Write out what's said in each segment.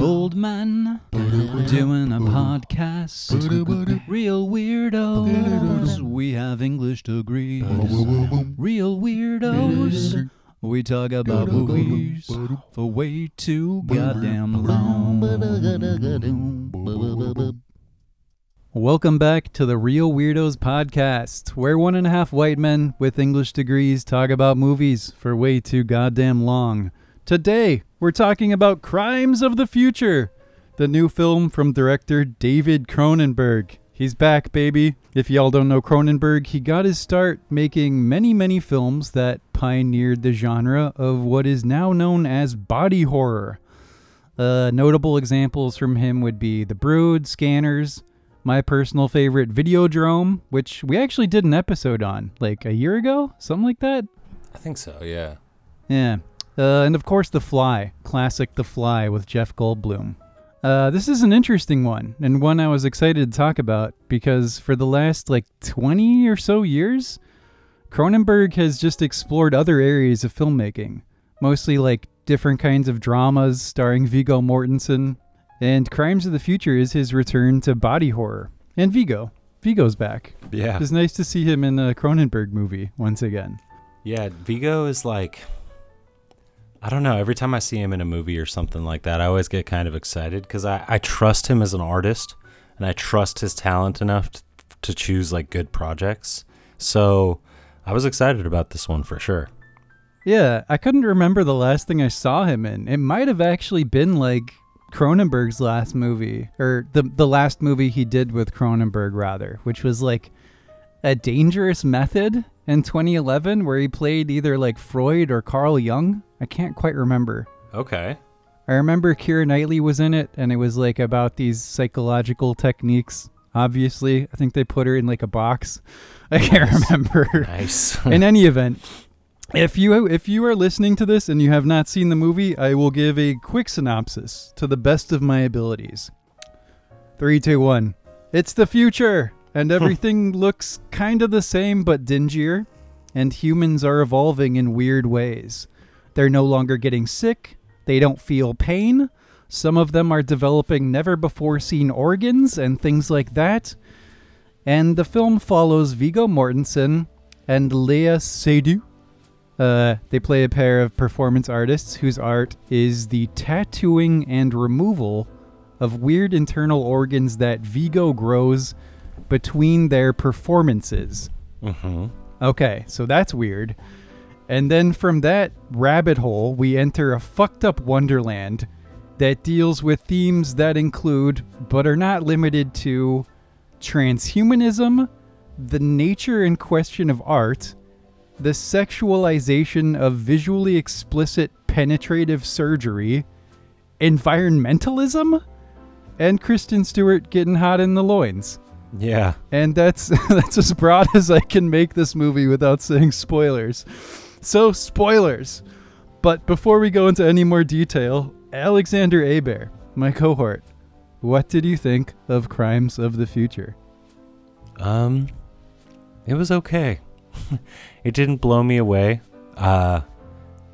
Old man doing a podcast. Reel weirdos. We have English degrees. Reel weirdos. We talk about movies for way too goddamn long. Welcome back to the Reel Weirdos podcast, where one and a half white men with English degrees talk about movies for way too goddamn long. Today, we're talking about Crimes of the Future, the new film from director David Cronenberg. He's back, baby. If y'all don't know Cronenberg, he got his start making many, many films that pioneered the genre of what is now known as body horror. Uh, notable examples from him would be The Brood, Scanners, my personal favorite, Videodrome, which we actually did an episode on like a year ago, something like that. I think so, yeah. Yeah. Uh, and of course, The Fly, classic The Fly with Jeff Goldblum. Uh, this is an interesting one, and one I was excited to talk about because for the last like 20 or so years, Cronenberg has just explored other areas of filmmaking, mostly like different kinds of dramas starring Viggo Mortensen, and Crimes of the Future is his return to body horror. And Viggo. Viggo's back. Yeah. It's nice to see him in a Cronenberg movie once again. Yeah, Viggo is like I don't know, every time I see him in a movie or something like that, I always get kind of excited because I, I trust him as an artist and I trust his talent enough to, to choose like good projects. So I was excited about this one for sure. Yeah, I couldn't remember the last thing I saw him in. It might have actually been like Cronenberg's last movie, or the the last movie he did with Cronenberg, rather, which was like a Dangerous Method in 2011, where he played either like Freud or Carl Jung. I can't quite remember. Okay. I remember Keira Knightley was in it, and it was like about these psychological techniques. Obviously, I think they put her in like a box. I can't Nice. remember. Nice. in any event, if you if you are listening to this and you have not seen the movie, I will give a quick synopsis to the best of my abilities. Three, two, one. It's the future, and everything looks kind of the same but dingier, and humans are evolving in weird ways. They're no longer getting sick. They don't feel pain. Some of them are developing never before seen organs and things like that. And the film follows Viggo Mortensen and Lea Seydoux. Uh, they play a pair of performance artists whose art is the tattooing and removal of weird internal organs that Viggo grows between their performances. hmm Okay, so that's weird. And then from that rabbit hole, we enter a fucked up wonderland that deals with themes that include, but are not limited to, transhumanism, the nature and question of art, the sexualization of visually explicit penetrative surgery, environmentalism, and Kristen Stewart getting hot in the loins. Yeah. And that's that's as broad as I can make this movie without saying spoilers. So spoilers. But before we go into any more detail, Alexander Abair, my cohort, what did you think of Crimes of the Future? Um, it was okay. it didn't blow me away. Uh,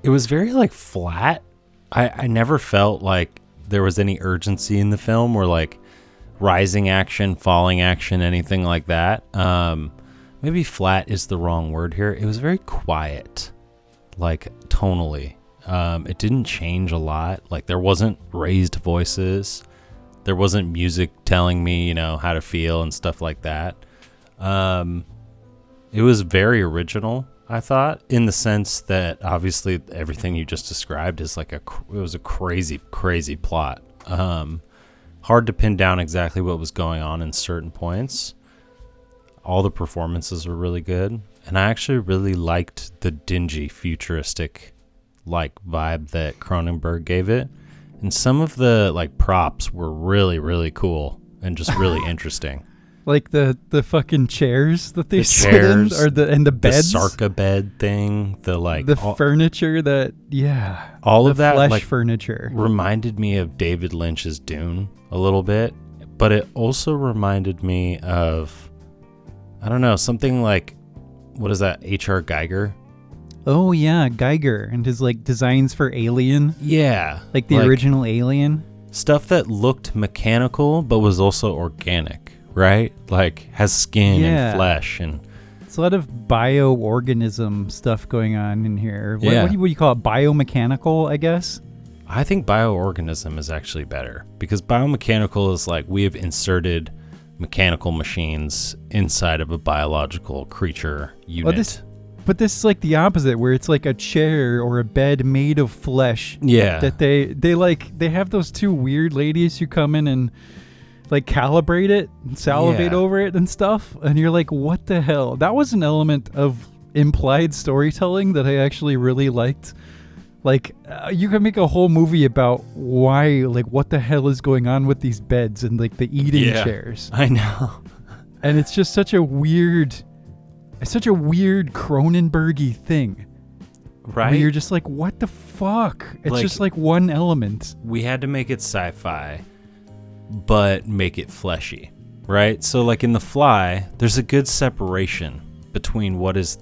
it was very like flat. I I never felt like there was any urgency in the film or like rising action, falling action, anything like that. Um, maybe flat is the wrong word here. It was very quiet, like tonally. Um, it didn't change a lot. Like there wasn't raised voices. There wasn't music telling me, you know, how to feel and stuff like that. Um, it was very original, I thought, in the sense that obviously everything you just described is like a it was a crazy, crazy plot. Um, hard to pin down exactly what was going on in certain points. All the performances were really good, and I actually really liked the dingy, futuristic like vibe that Cronenberg gave it. And some of the like props were really, really cool and just really interesting. Like the the fucking chairs that they The sit in, or the and the beds, the Sarka bed thing, the like the all, furniture that yeah, all of that flesh like furniture. reminded me of David Lynch's Dune a little bit, but it also reminded me of I don't know, something like what is that? H.R. Giger? Oh yeah, Giger and his like designs for Alien, Yeah. like the original Alien. stuff that looked mechanical but was also organic, right? Like has skin Yeah. and flesh and It's a lot of bioorganism stuff going on in here. What, Yeah. what, do you, what do you call it? Biomechanical, I guess. I think bioorganism is actually better because biomechanical is like we have inserted mechanical machines inside of a biological creature unit. this- But this is like the opposite, where it's like a chair or a bed made of flesh. yeah. That they they like they have those two weird ladies who come in and like calibrate it and salivate Yeah. over it and stuff, and you're like, what the hell? That was an element of implied storytelling that I actually really liked. Like uh, you can make a whole movie about why, like, what the hell is going on with these beds and like the eating Yeah. chairs, I know. and it's just such a weird, it's such a weird Cronenbergy thing. Where Right? you're just like, what the fuck? It's Like- just like one element. we had to make it sci-fi but make it fleshy right? So like in the fly there's a good separation between what is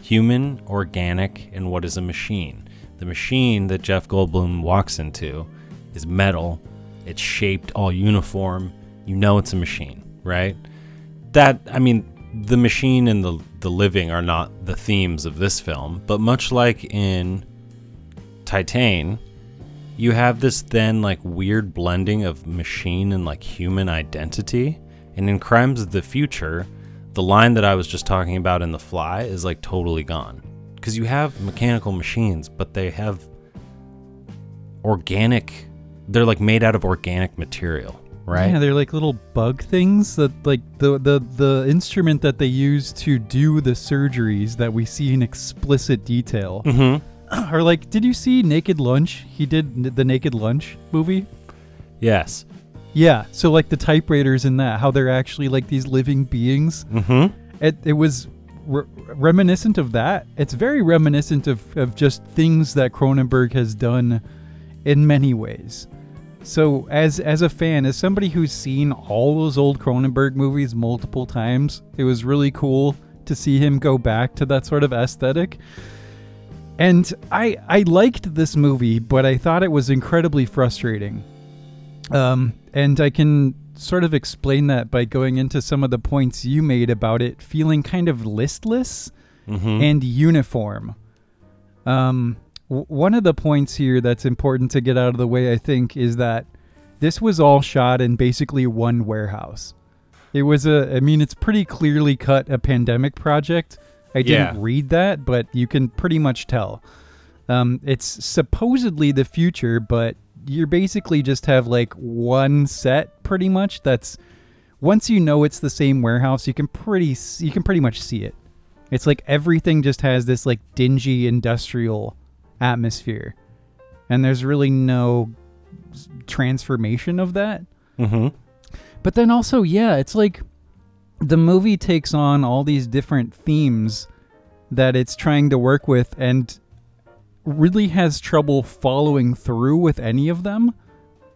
human organic and what is a machine. The machine that jeff goldblum walks into is metal. It's shaped all uniform. You know it's a machine right? That i mean the machine and the the living are not the themes of this film but much like in Titane you have this then like weird blending of machine and like human identity. And in Crimes of the Future, the line that I was just talking about in The Fly is like totally gone. Because you have mechanical machines, but they have organic, they're like made out of organic material, right? Yeah, they're like little bug things that like the the the instrument that they use to do the surgeries that we see in explicit detail. mm-hmm. or like, did you see Naked Lunch? He did the Naked Lunch movie. Yes. Yeah, so like the typewriters in that, how they're actually like these living beings. Mm-hmm. It it was re- reminiscent of that. It's very reminiscent of of just things that Cronenberg has done in many ways. So as as a fan, as somebody who's seen all those old Cronenberg movies multiple times, it was really cool to see him go back to that sort of aesthetic. And I I liked this movie, but I thought it was incredibly frustrating. Um, and I can sort of explain that by going into some of the points you made about it feeling kind of listless Mm-hmm. and uniform. Um, w- one of the points here that's important to get out of the way, I think, is that this was all shot in basically one warehouse. It was a, I mean, it's pretty clearly cut a pandemic project. I didn't Yeah. read that, but you can pretty much tell. Um, it's supposedly the future, but you basically just have like one set pretty much that's once you know it's the same warehouse, you can pretty you can pretty much see it. It's like everything just has this like dingy industrial atmosphere. And there's really no transformation of that. Mm-hmm. But then also, yeah, it's like the movie takes on all these different themes that it's trying to work with and really has trouble following through with any of them.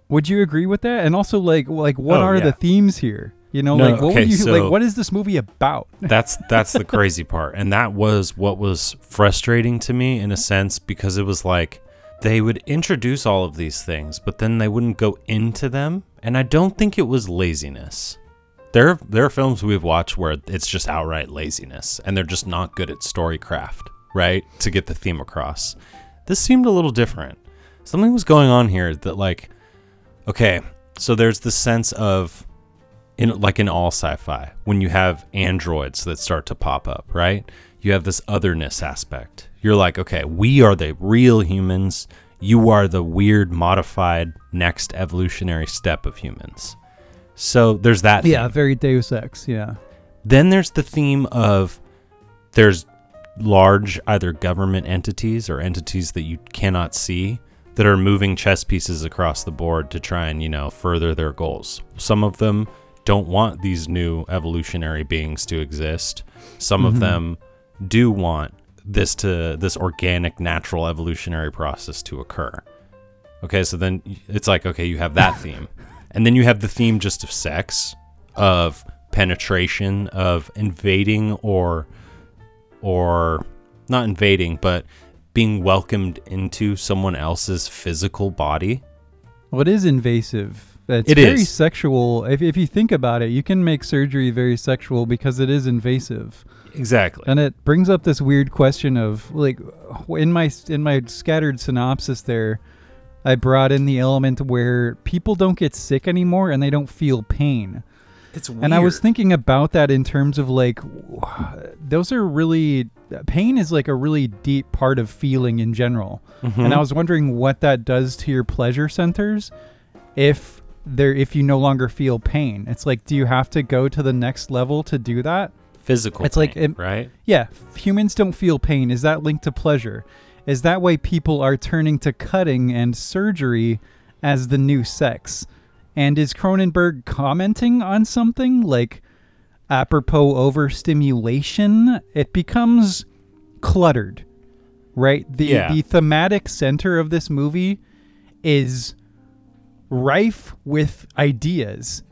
Would you agree with that? And also like like what Oh, are yeah. the themes here? You know, No, like what okay, would you so- like what is this movie about? that's that's the crazy part and that was what was frustrating to me in a sense because it was like they would introduce all of these things but then they wouldn't go into them and i don't think it was laziness there there are films we've watched where it's just outright laziness and they're just not good at story craft right? To get the theme across. This seemed a little different. Something was going on here that like okay so there's this sense of in like in all sci-fi when you have androids that start to pop up right? You have this otherness aspect. You're like okay we are the real humans. You are the weird modified next evolutionary step of humans so there's that Yeah, theme. very Deus Ex, yeah. then there's the theme of there's large either government entities or entities that you cannot see that are moving chess pieces across the board to try and you know further their goals some of them don't want these new evolutionary beings to exist some of Mhm. them do want this to this organic natural evolutionary process to occur okay so then it's like okay you have that theme and then you have the theme just of sex of penetration of invading or or not invading, but being welcomed into someone else's physical body. Well, it is invasive. It's It very is. sexual. If, if you think about it, you can make surgery very sexual because it is invasive. Exactly. And it brings up this weird question of like in my in my scattered synopsis there, I brought in the element where people don't get sick anymore and they don't feel pain. It's weird. And I was thinking about that in terms of like those are really pain is like a really deep part of feeling in general. Mm-hmm. And I was wondering what that does to your pleasure centers if there if you no longer feel pain. It's like do you have to go to the next level to do that? physical. it's like pain, it- right. Yeah, humans don't feel pain. Is that linked to pleasure? Is that why people are turning to cutting and surgery as the new sex? And is Cronenberg commenting on something like apropos overstimulation? It becomes cluttered, right? The Yeah. the thematic center of this movie is rife with ideas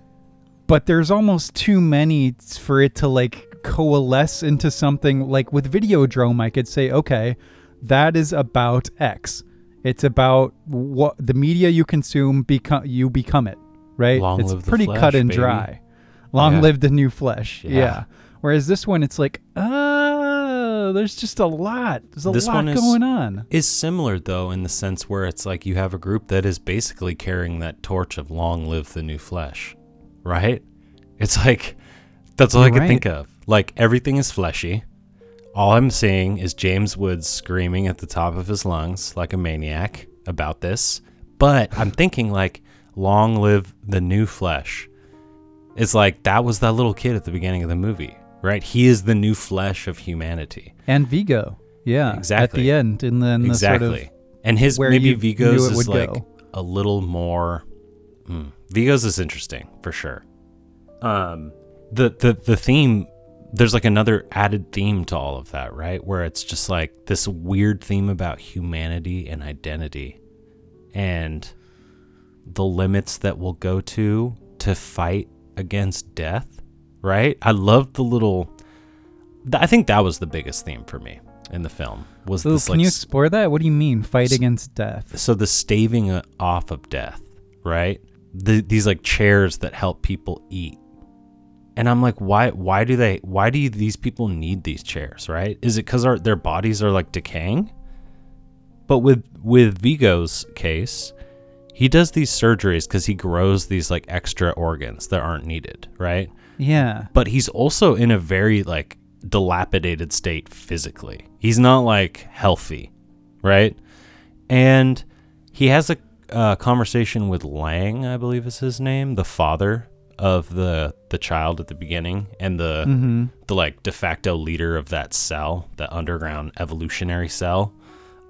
but there's almost too many for it to like coalesce into something like with Videodrome I could say okay that is about X it's about what the media you consume become you become it right Long it's pretty flesh, cut and baby. dry long Yeah. live the new flesh yeah. Yeah. whereas this one it's like uh there's just a lot there's a This lot is- going on Is similar though in the sense where it's like you have a group that is basically carrying that torch of long live the new flesh, right? It's like that's all I You're could right. think of. Like everything is fleshy. All I'm seeing is James Woods screaming at the top of his lungs like a maniac about this. But I'm thinking like long live the new flesh. It's like that was that little kid at the beginning of the movie, right? He is the new flesh of humanity. and Viggo yeah Exactly. at the end and then the exactly. sort of Exactly. and his maybe Viggo's is like go. a little more. Hmm. Viggo's is interesting for sure. Um, the the the theme. There's like another added theme to all of that, right? Where it's just like this weird theme about humanity and identity, and the limits that we'll go to to fight against death. Right? I love the little. I think that was the biggest theme for me in the film. Was Ooh, this can like you explore that? What do you mean, fight S- against death? so the staving uh, off of death, right? The, these like chairs that help people eat. And I'm like, why? Why do they? Why do these people need these chairs? Right? Is it because our their bodies are like decaying? But with with Viggo's case, he does these surgeries because he grows these like extra organs that aren't needed, right? Yeah. But he's also in a very like dilapidated state physically. He's not like healthy, right? And he has a uh, conversation with Lang, I believe is his name, the father of the the child at the beginning and the Mm-hmm. the like de facto leader of that cell, that underground evolutionary cell.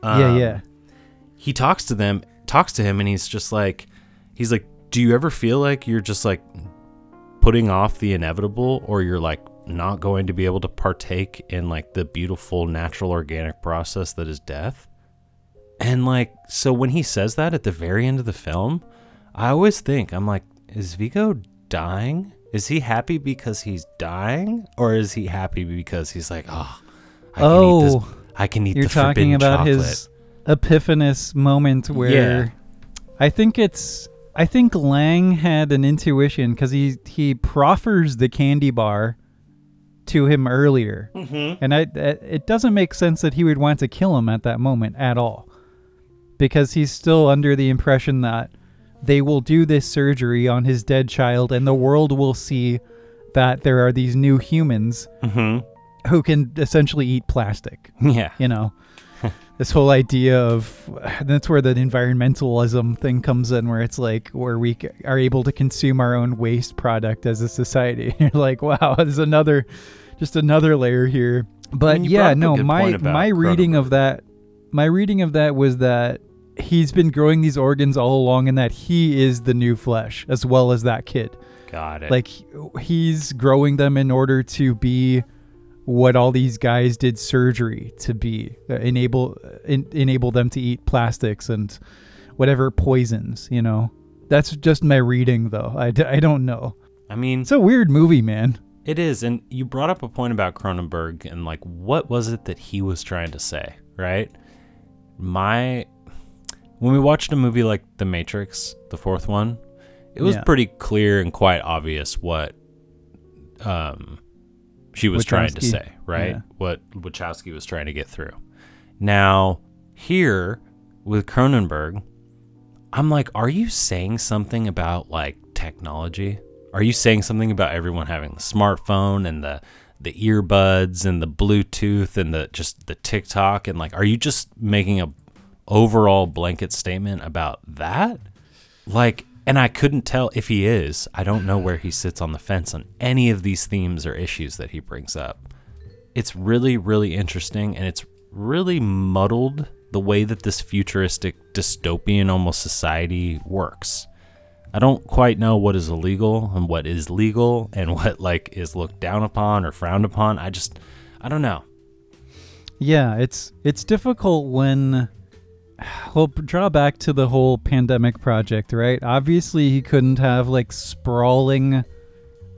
yeah, Um, yeah. He talks to them, talks to him, and he's just like, he's like, do you ever feel like you're just like putting off the inevitable, or you're like not going to be able to partake in like the beautiful natural organic process that is death? And like, so when he says that at the very end of the film, I always think, I'm like, is Viggo dying? Is he happy because he's dying, or is he happy because he's like, oh, I can eat this. Oh, I can eat you're talking about chocolate. his epiphanous moment where Yeah. I think it's I think Lang had an intuition because he he proffers the candy bar to him earlier, Mm-hmm. and I it doesn't make sense that he would want to kill him at that moment at all, because he's still under the impression that they will do this surgery on his dead child, and the world will see that there are these new humans Mm-hmm. who can essentially eat plastic. Yeah. you know? This whole idea of that's where the environmentalism thing comes in where it's like where we are able to consume our own waste product as a society. You're like wow there's another just another layer here. But mean, yeah brought up a no my my reading of that my reading of that was that he's been growing these organs all along and that he is the new flesh as well as that kid. Got it. like he's growing them in order to be what all these guys did surgery to be uh, enable uh, en- enable them to eat plastics and whatever poisons you know? That's just my reading though. I, d- I don't know. I mean, it's a weird movie man. It is, and you brought up a point about Cronenberg and like what was it that he was trying to say, right? My when we watched a movie like The Matrix, the fourth one, it was Yeah. pretty clear and quite obvious what um she was trying to say, right? Yeah. What Wachowski was trying to get through. Now, here with Cronenberg, I'm like, are you saying something about like technology? Are you saying something about everyone having the smartphone and the the earbuds and the Bluetooth and the just the TikTok and like are you just making a overall blanket statement about that? Like and I couldn't tell if he is. I don't know where he sits on the fence on any of these themes or issues that he brings up. It's really really interesting and it's really muddled the way that this futuristic dystopian almost society works. I don't quite know what is illegal and what is legal and what like is looked down upon or frowned upon. I just I don't know. Yeah, it's it's difficult when we'll draw back to the whole pandemic project, right? Obviously, he couldn't have like sprawling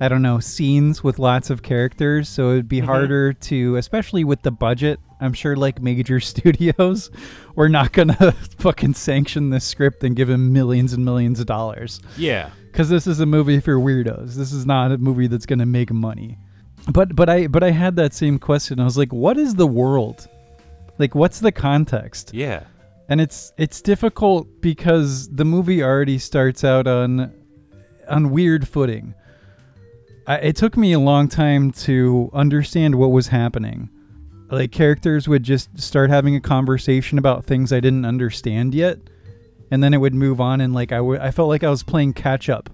I don't know, scenes with lots of characters, so it would be Mhm. harder to especially with the budget. I'm sure like major studios were not going to fucking sanction this script and give him millions and millions of dollars Yeah. because this is a movie for weirdos. This is not a movie that's gonna make money. But but I but I had that same question. I was like, what is the world? Like, what's the context? Yeah. And it's it's difficult because the movie already starts out on on weird footing. I, it took me a long time to understand what was happening. Like characters would just start having a conversation about things I didn't understand yet, and then it would move on. And like I, w- I felt like I was playing catch up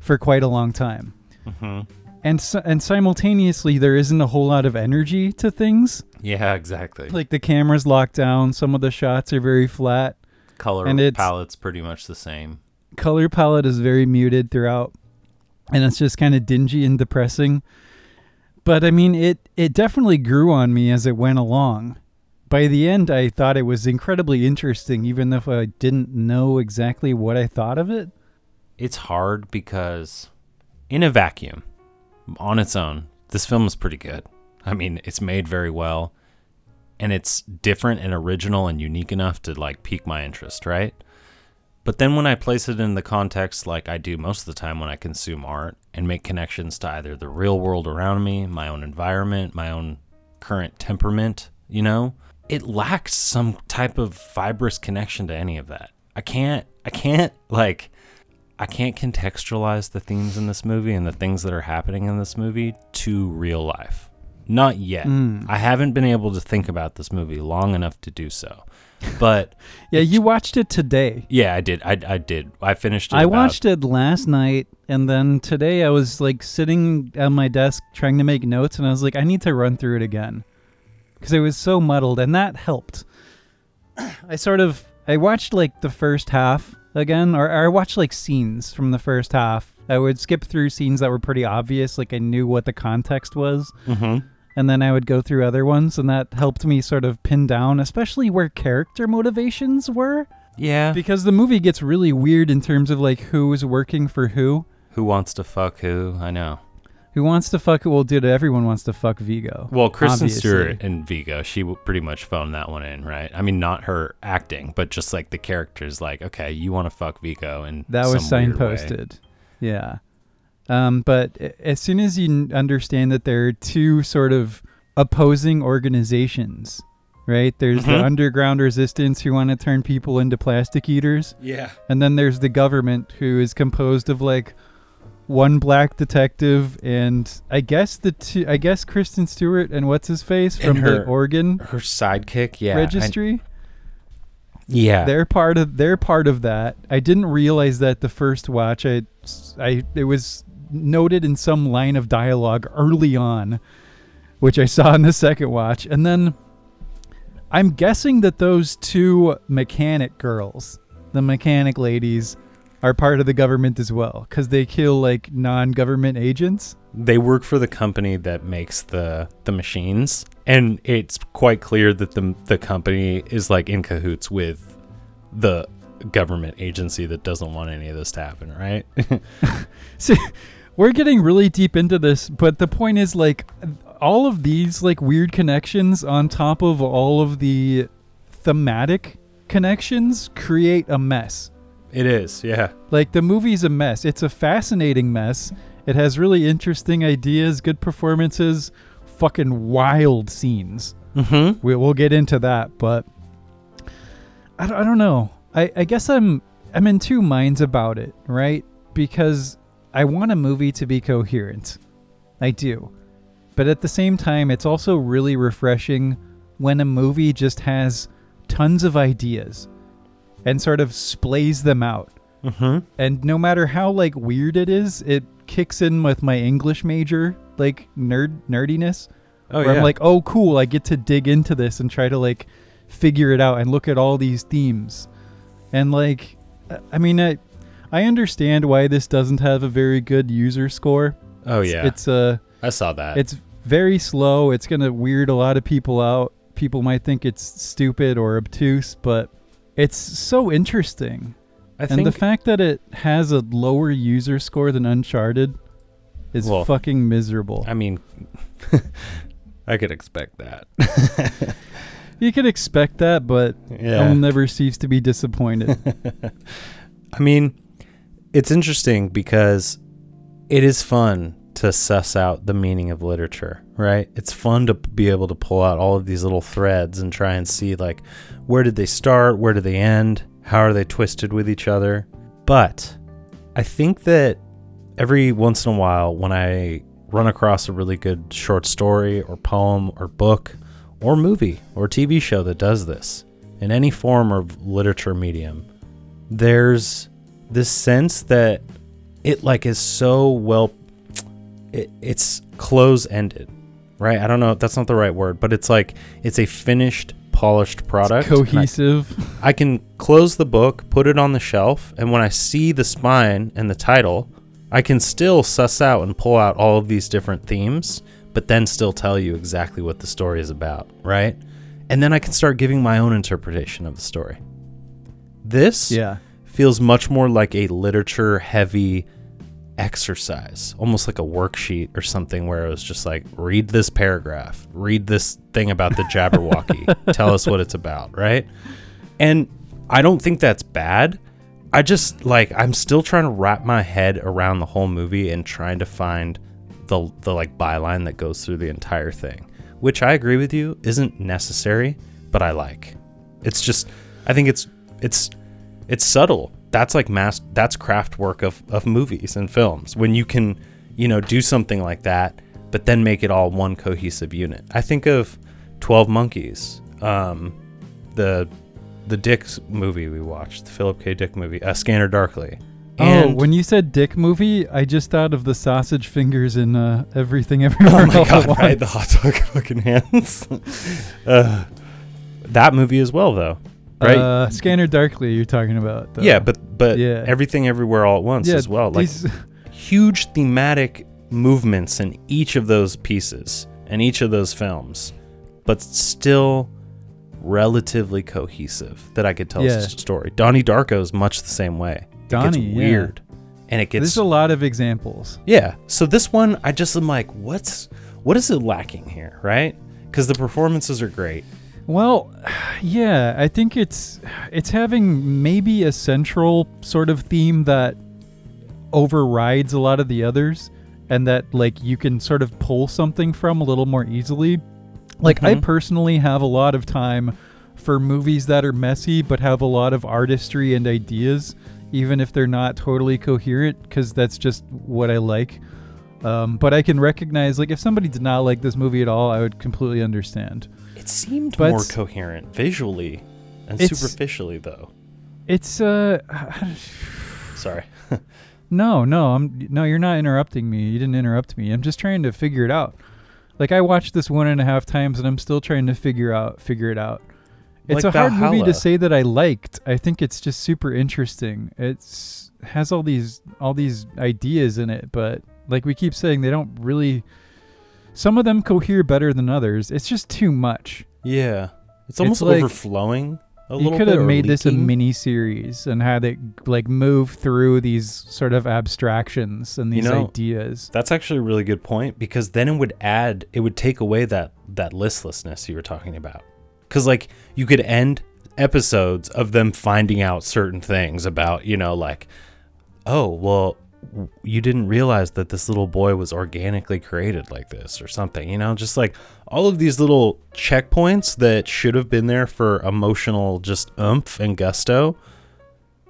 for quite a long time. hmm And and simultaneously, there isn't a whole lot of energy to things. Yeah, exactly. Like the camera's locked down. Some of the shots are very flat. Color and palette's pretty much the same. color palette is very muted throughout and it's just kind of dingy and depressing but i mean it it definitely grew on me as it went along by the end i thought it was incredibly interesting even if i didn't know exactly what i thought of it It's hard because in a vacuum, on its own, this film is pretty good. I mean, it's made very well and it's different and original and unique enough to like pique my interest, right? But then when I place it in the context like I do most of the time when I consume art and make connections to either the real world around me, my own environment, my own current temperament, you know, it lacks some type of fibrous connection to any of that. I can't I can't like I can't contextualize the themes in this movie and the things that are happening in this movie to real life. Not yet. Mm. I haven't been able to think about this movie long enough to do so. But yeah you watched it today yeah, I did. I, I did. I finished it. i about- watched it last night and then today i was like sitting at my desk trying to make notes and i was like i need to run through it again because it was so muddled and that helped i sort of i watched like the first half again or, or i watched like scenes from the first half i would skip through scenes that were pretty obvious like i knew what the context was Mhm. and then i would go through other ones and that helped me sort of pin down especially where character motivations were Yeah. because the movie gets really weird in terms of like who is working for who Who wants to fuck who? I know. Who wants to fuck well dude everyone wants to fuck viggo Well, Kristen obviously. Stewart and Viggo, she w- pretty much phoned that one in, right? I mean, not her acting, but just like the characters. Like, okay, you want to fuck Viggo, and that was signposted yeah um, but as soon as you understand that there are two sort of opposing organizations right there's the Mhm. underground resistance who want to turn people into plastic eaters Yeah. and then there's the government who is composed of like one black detective and I guess the two I guess Kristen Stewart and what's his face from the her- organ Her sidekick, yeah. I- registry. yeah. They're part of they're part of that. I didn't realize that the first watch. I I it was noted in some line of dialogue early on, which I saw in the second watch, and then I'm guessing that those two mechanic girls, the mechanic ladies, are part of the government as well because they kill like non-government agents. they work for the company that makes the the machines and it's quite clear that the the company is like in cahoots with the government agency that doesn't want any of this to happen right See, we're getting really deep into this, but the point is like all of these like weird connections on top of all of the thematic connections create a mess. It is, yeah. Like the movie's a mess. It's a fascinating mess. It has really interesting ideas, good performances, fucking wild scenes. Mm-hmm. We, we'll get into that, but I don't, I don't know. I, I guess I'm I'm in two minds about it, right? Because I want a movie to be coherent. I do. But at the same time, it's also really refreshing when a movie just has tons of ideas and sort of splays them out. Mm-hmm. And no matter how like weird it is, it kicks in with my English major like nerd nerdiness. Oh where yeah. I'm like, oh cool, I get to dig into this and try to like figure it out and look at all these themes. And like I- mean I I understand why this doesn't have a very good user score. oh It's- yeah. It's uh I saw that. it's very slow. It's going to weird a lot of people out. People might think it's stupid or obtuse, but it's so interesting. I and the fact that it has a lower user score than Uncharted is Well, fucking miserable. I mean I could expect that. you could expect that, but yeah. I'll never cease to be disappointed. I mean, it's interesting because it is fun to suss out the meaning of literature, right? It's fun to be able to pull out all of these little threads and try and see like where did they start, where do they end, how are they twisted with each other. But I think that every once in a while when I run across a really good short story or poem or book or movie or TV show that does this in any form of literature medium, there's this sense that it like is so well it, it's close ended right i don't know that's not the right word but it's like it's a finished polished product and I- Cohesive. I can close the book, put it on the shelf, and when I see the spine and the title, I can still suss out and pull out all of these different themes, but then still tell you exactly what the story is about, right? And then I can start giving my own interpretation of the story. This Yeah. feels much more like a literature heavy exercise, almost like a worksheet or something where it was just like, read this paragraph, read this thing about the Jabberwocky, tell us what it's about, right? And I don't think that's bad. I just like I'm still trying to wrap my head around the whole movie and trying to find the the like byline that goes through the entire thing, which I agree with you isn't necessary, but I like. It's just I think it's it's it's subtle. That's like mass that's craft work of of movies and films when you can, you know, do something like that but then make it all one cohesive unit. I think of 12 Monkeys, um the the Dick's movie we watched, the Philip K. Dick movie, uh, Scanner Darkly. oh, when you said dick movie, I just thought of the sausage fingers in uh, everything everywhere. Oh my god, right? The hot dog fucking hands. uh, that movie as well, though, right? Uh, Scanner Darkly, you're talking about. though. yeah, but but Yeah. everything everywhere all at once yeah, as well. Like these- huge thematic movements in each of those pieces and each of those films, but still relatively cohesive that I could tell Yeah. a story. Donnie Darko is much the same way. it Donnie, gets yeah. weird. And it gets there's a lot of examples. Yeah. So this one, I just am like, what's what is it lacking here, right? Because the performances are great. Well, yeah, I think it's it's having maybe a central sort of theme that overrides a lot of the others and that like you can sort of pull something from a little more easily. Like I Mhm. personally have a lot of time for movies that are messy but have a lot of artistry and ideas even if they're not totally coherent cuz that's just what I like. Um, but I can recognize like if somebody did not like this movie at all, I would completely understand. It seemed But more coherent visually and superficially, though. It's uh Sorry. no, no, I'm no, you're not interrupting me. You didn't interrupt me. I'm just trying to figure it out. Like I watched this one and a half times and I'm still trying to figure out figure it out. It's Like a hard movie Valhalla. to say that I liked. I think it's just super interesting. It's has all these all these ideas in it, but like we keep saying, they don't really. Some of them cohere better than others. It's just too much. Yeah. It's almost like- overflowing a you could have made this a mini series and had it like move through these sort of abstractions and You these know, ideas. That's actually a really good point because then it would add, it would take away that that listlessness you were talking about. Because like you could end episodes of them finding out certain things about, you know, like, oh well, you didn't realize that this little boy was organically created like this or something, you know, just like all of these little checkpoints that should have been there for emotional just oomph and gusto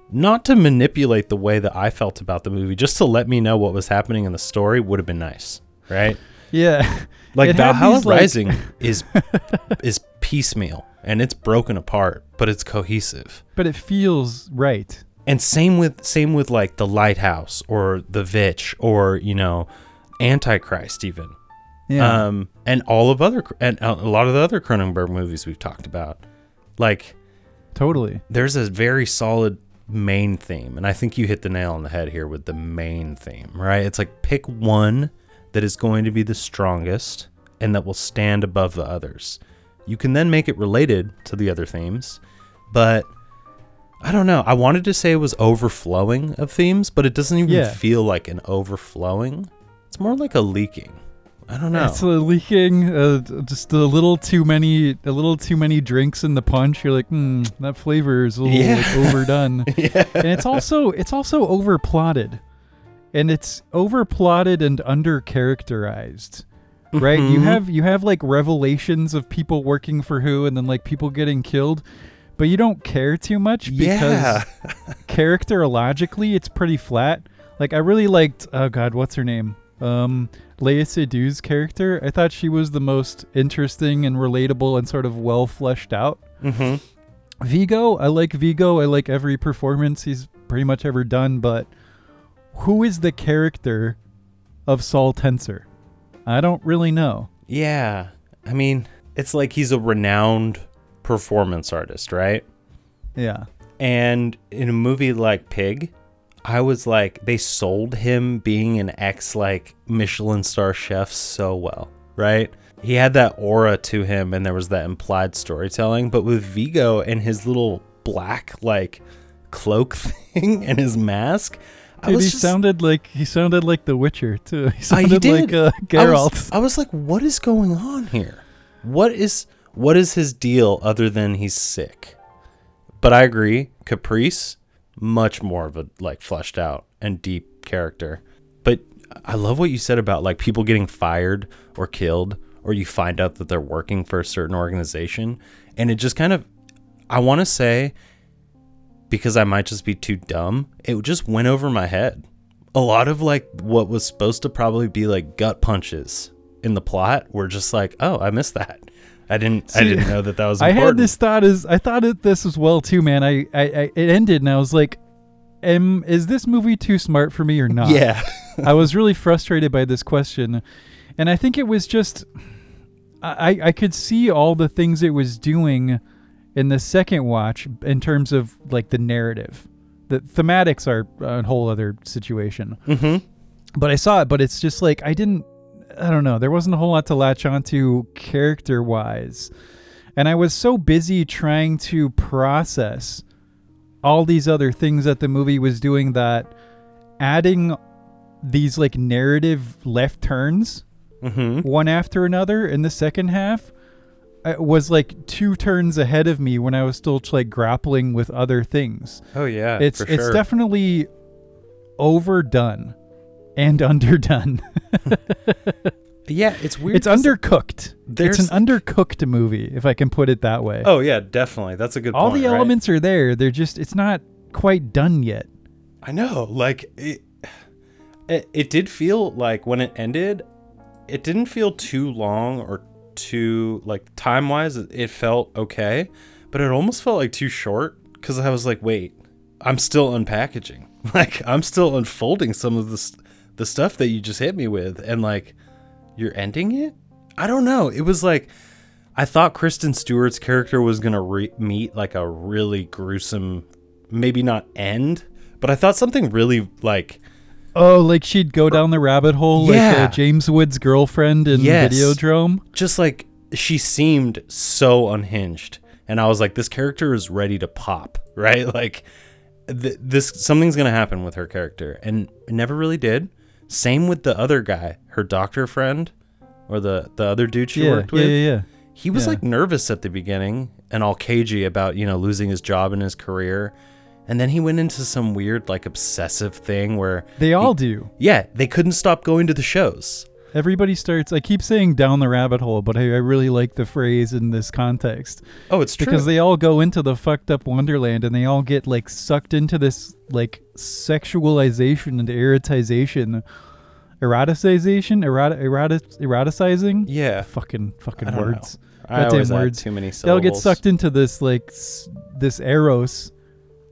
not to manipulate the way that I felt about the movie, just to let me know what was happening in the story would have been nice, right? Yeah. Like Valhalla these, like- Rising is is piecemeal and it's broken apart, but it's cohesive. but it feels right. And same with same with like the Lighthouse or the Vitch or you know Antichrist even, Yeah. um, and all of other and a lot of the other Cronenberg movies we've talked about, like totally. there's a very solid main theme and i think you hit the nail on the head here with the main theme right it's like pick one that is going to be the strongest and that will stand above the others you can then make it related to the other themes but i don't know i wanted to say it was overflowing of themes but it doesn't even Yeah. feel like an overflowing it's more like a leaking i don't know It's a leaking. Uh, just a little too many, a little too many drinks in the punch. You're like, hmm, that flavor is a little Yeah. like, overdone. yeah and it's also, it's also overplotted, and it's overplotted and under characterized. Right? You Mhm. have you have like revelations of people working for who, and then like people getting killed, but you don't care too much because yeah characterologically it's pretty flat. Like I really liked oh god, what's her name? Um Lea Seydoux character. I thought she was the most interesting and relatable and sort of well fleshed out. hmm Viggo, I like Viggo. I like every performance he's pretty much ever done, but who is the character of Saul Tenser? I don't really know. Yeah. I mean, it's like he's a renowned performance artist, right? Yeah. And in a movie like Pig, I was like, they sold him being an ex like Michelin star chef so well, right? He had that aura to him and there was that implied storytelling. But with Viggo and his little black like cloak thing and his mask, I Dude, was he just, sounded like he sounded like The Witcher too. He Uh, sounded he like uh, I Geralt. was, I was like, what is going on here? What is what is his deal other than he's sick? But I agree, Caprice, much more of a like fleshed out and deep character. But I love what you said about like people getting fired or killed, or you find out that they're working for a certain organization, and it just kind of, I want to say, because I might just be too dumb, it just went over my head. A lot of like what was supposed to probably be like gut punches in the plot were just like, oh, I missed that. I didn't. I didn't know that that was. I had this thought as I thought it this as well too, man. I, I, I it ended and I was like, am is this movie too smart for me or not? Yeah. I was really frustrated by this question, and I think it was just I I could see all the things it was doing in the second watch in terms of like the narrative. The thematics are a whole other situation. mm-hmm. But I saw it, but it's just like I didn't I don't know, there wasn't a whole lot to latch onto character wise. And I was so busy trying to process all these other things that the movie was doing that adding these like narrative left turns Mm-hmm. one after another in the second half uh, was like two turns ahead of me when I was still like grappling with other things. Oh yeah. It's it's sure. definitely overdone and underdone. yeah. It's weird. It's undercooked. It's an undercooked movie, if I can put it that way. Oh yeah, definitely. That's a good. All point, the right? elements are there. They're just it's not quite done yet. I know. Like it, it, it did feel like when it ended, it didn't feel too long or too like time wise. It, it felt okay, but it almost felt like too short because I was like, wait, I'm still unpackaging. Like I'm still unfolding some of the st- the stuff that you just hit me with, and like you're ending it. I don't know. It was like. I thought Kristen Stewart's character was gonna re- meet like a really gruesome, maybe not end, but I thought something really like Oh, like she'd go down the rabbit hole like uh, James Wood's girlfriend in Yes. Videodrome. just like she seemed so unhinged and I was like, this character is ready to pop, right? Like, th- this something's gonna happen with her character, and it never really did. Same with the other guy, her doctor friend, or the the other dude she yeah, worked with. yeah, yeah. Yeah. He was Yeah. like nervous at the beginning and all cagey about, you know, losing his job and his career. And then he went into some weird, like, obsessive thing where, They all do. yeah, they couldn't stop going to the shows. Everybody starts. I keep saying down the rabbit hole, but I, I really like the phrase in this context Oh, it's true. because they all go into the fucked up wonderland and they all get like sucked into this like sexualization and erotization, eroticization, erot, erotic, eroticizing. yeah. Fucking fucking I words. I Goddamn always words. too many syllables. They'll get sucked into this like s- this eros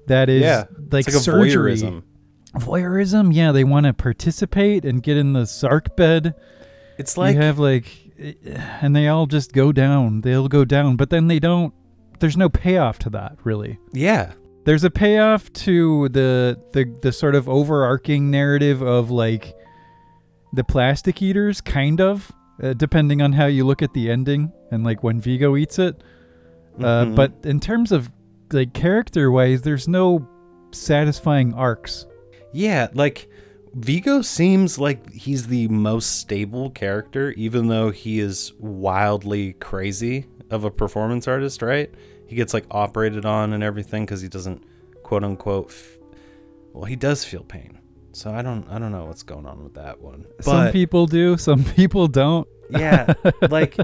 that is Yeah, like like a surgery. Voyeurism. Yeah, they want to participate and get in the sark bed. It's like, you have like, and they all just go down. They'll go down, but then they don't. There's no payoff to that, really. yeah. There's a payoff to the the the sort of overarching narrative of like the plastic eaters, kind of, uh, depending on how you look at the ending and like when Viggo eats it. Uh, Mhm. but in terms of like character wise, there's no satisfying arcs. Yeah, like Viggo seems like he's the most stable character, even though he is wildly crazy of a performance artist, right? He gets like operated on and everything because he doesn't, quote unquote. F- well, he does feel pain, so I don't, I don't know what's going on with that one. some people do, some people don't. yeah, like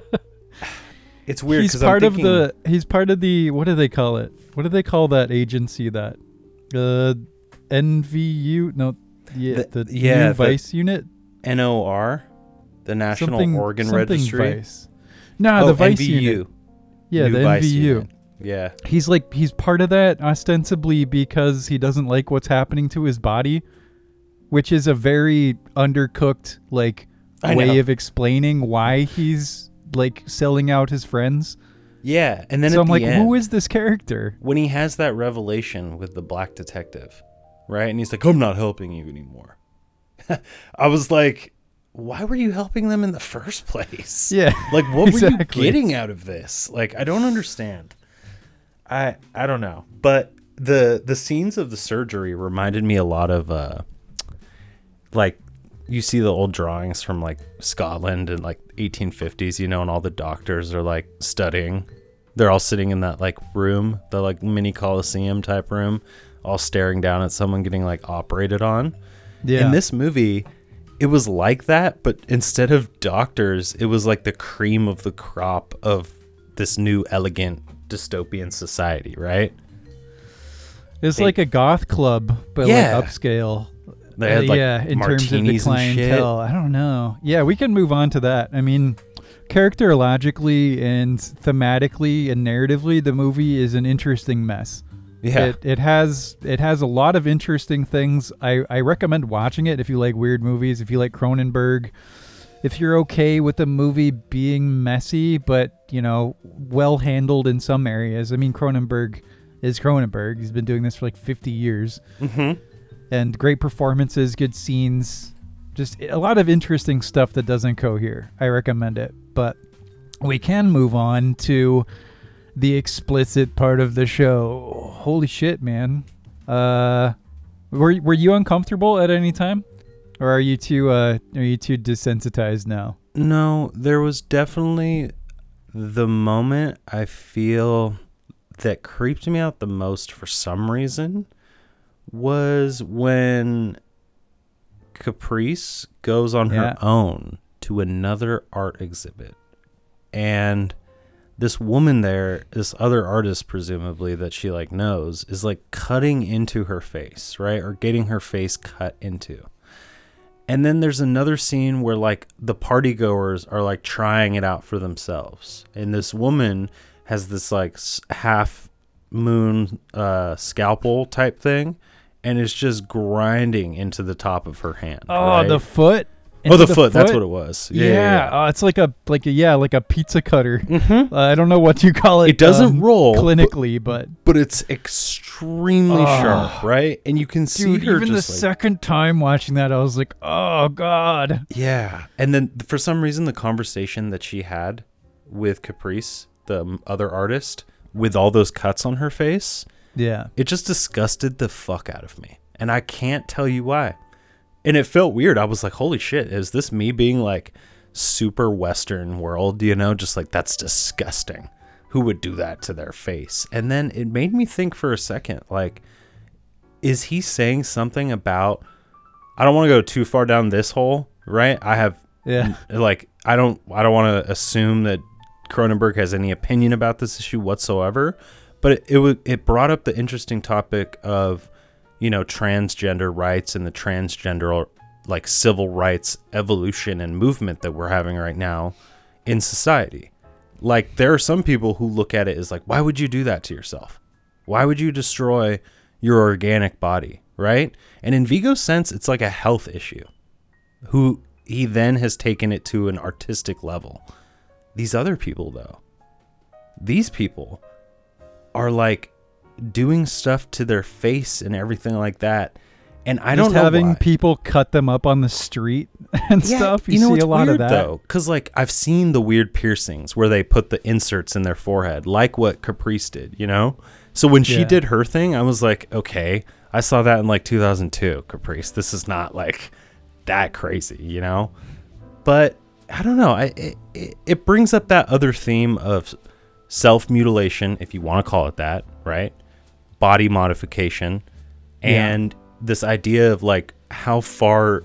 it's weird he's part of the he's part of the what do they call it? What do they call that agency that uh NVU no yeah The- the, yeah, new Vice unit NOR, the National something Organ something Registry. Vice. No, oh, the Vice NVU. unit. Yeah, New the Vice NVU. unit. Yeah. He's like he's part of that ostensibly because he doesn't like what's happening to his body, which is a very undercooked like I way know. of explaining why he's like selling out his friends. Yeah, and then so I'm the like, end, who is this character? when he has that revelation with the black detective, right? And he's like, I'm not helping you anymore. I was like, why were you helping them in the first place? Yeah, Like, what were you getting out of this? Like, I don't understand. I I don't know. But the the scenes of the surgery reminded me a lot of uh like you see the old drawings from like Scotland and like 1850s, you know, and all the doctors are like studying. They're all sitting in that like room, the like mini coliseum type room, all staring down at someone getting like operated on. Yeah. In this movie, it was like that, but instead of doctors, it was like the cream of the crop of this new elegant dystopian society, right? It's like a goth club, but Yeah. like upscale. They had Uh, like yeah, in terms of the martinis and shit. clientele. I don't know. Yeah, we can move on to that. I mean, characterologically and thematically and narratively, the movie is an interesting mess. Yeah. It, it has it has a lot of interesting things. I, I recommend watching it if you like weird movies, if you like Cronenberg, if you're okay with the movie being messy, but you know, well handled in some areas. I mean Cronenberg is Cronenberg. He's been doing this for like fifty years. hmm And great performances, good scenes, just a lot of interesting stuff that doesn't cohere. I recommend it. But we can move on to the explicit part of the show. Holy shit, man. Uh were were you uncomfortable at any time? Or are you too uh are you too desensitized now? No, there was definitely the moment I feel that creeped me out the most for some reason was when Caprice goes on Yeah. her own to another art exhibit. And this woman there, this other artist presumably that she like knows, is like cutting into her face, right? Or getting her face cut into. And then there's another scene where like the party goers are like trying it out for themselves. And this woman has this like half moon uh scalpel type thing and it's just grinding into the top of her hand. Oh, right? the foot. Oh, the, Into foot, That's what it was. Yeah, Yeah. yeah, Oh, it's like a like a yeah, like a pizza cutter. Mhm. Uh, I don't know what you call it. It doesn't um, roll clinically, but but it's extremely Oh. sharp, right? And you can see dude, her even the like second time watching that, I was like, oh god. Yeah. And then for some reason, the conversation that she had with Caprice, the other artist, with all those cuts on her face, Yeah. it just disgusted the fuck out of me. And I can't tell you why. And it felt weird. I was like, holy shit, is this me being like super Western world? You know, just like, that's disgusting. Who would do that to their face? And then it made me think for a second, like, is he saying something about, I don't want to go too far down this hole, right? I have Yeah. like I don't I don't want to assume that Cronenberg has any opinion about this issue whatsoever, but it it, it brought up the interesting topic of you know transgender rights and the transgender like civil rights evolution and movement that we're having right now in society. Like there are some people who look at it as like why would you do that to yourself? Why would you destroy your organic body, right? And in Viggo's sense, it's like a health issue who he then has taken it to an artistic level. These other people, though, these people are like doing stuff to their face and everything like that. And I Just don't know having why. people cut them up on the street and Yeah, stuff. You, see a lot weird, of that. though, because like I've seen the weird piercings where they put the inserts in their forehead, like what Caprice did. You know, so when she Yeah. did her thing, I was like, okay, I saw that in like 2002, Caprice. This is not like that crazy, you know. But I don't know. I it, it, it brings up that other theme of self mutilation, if you want to call it that, right? Body modification, Yeah. and this idea of like how far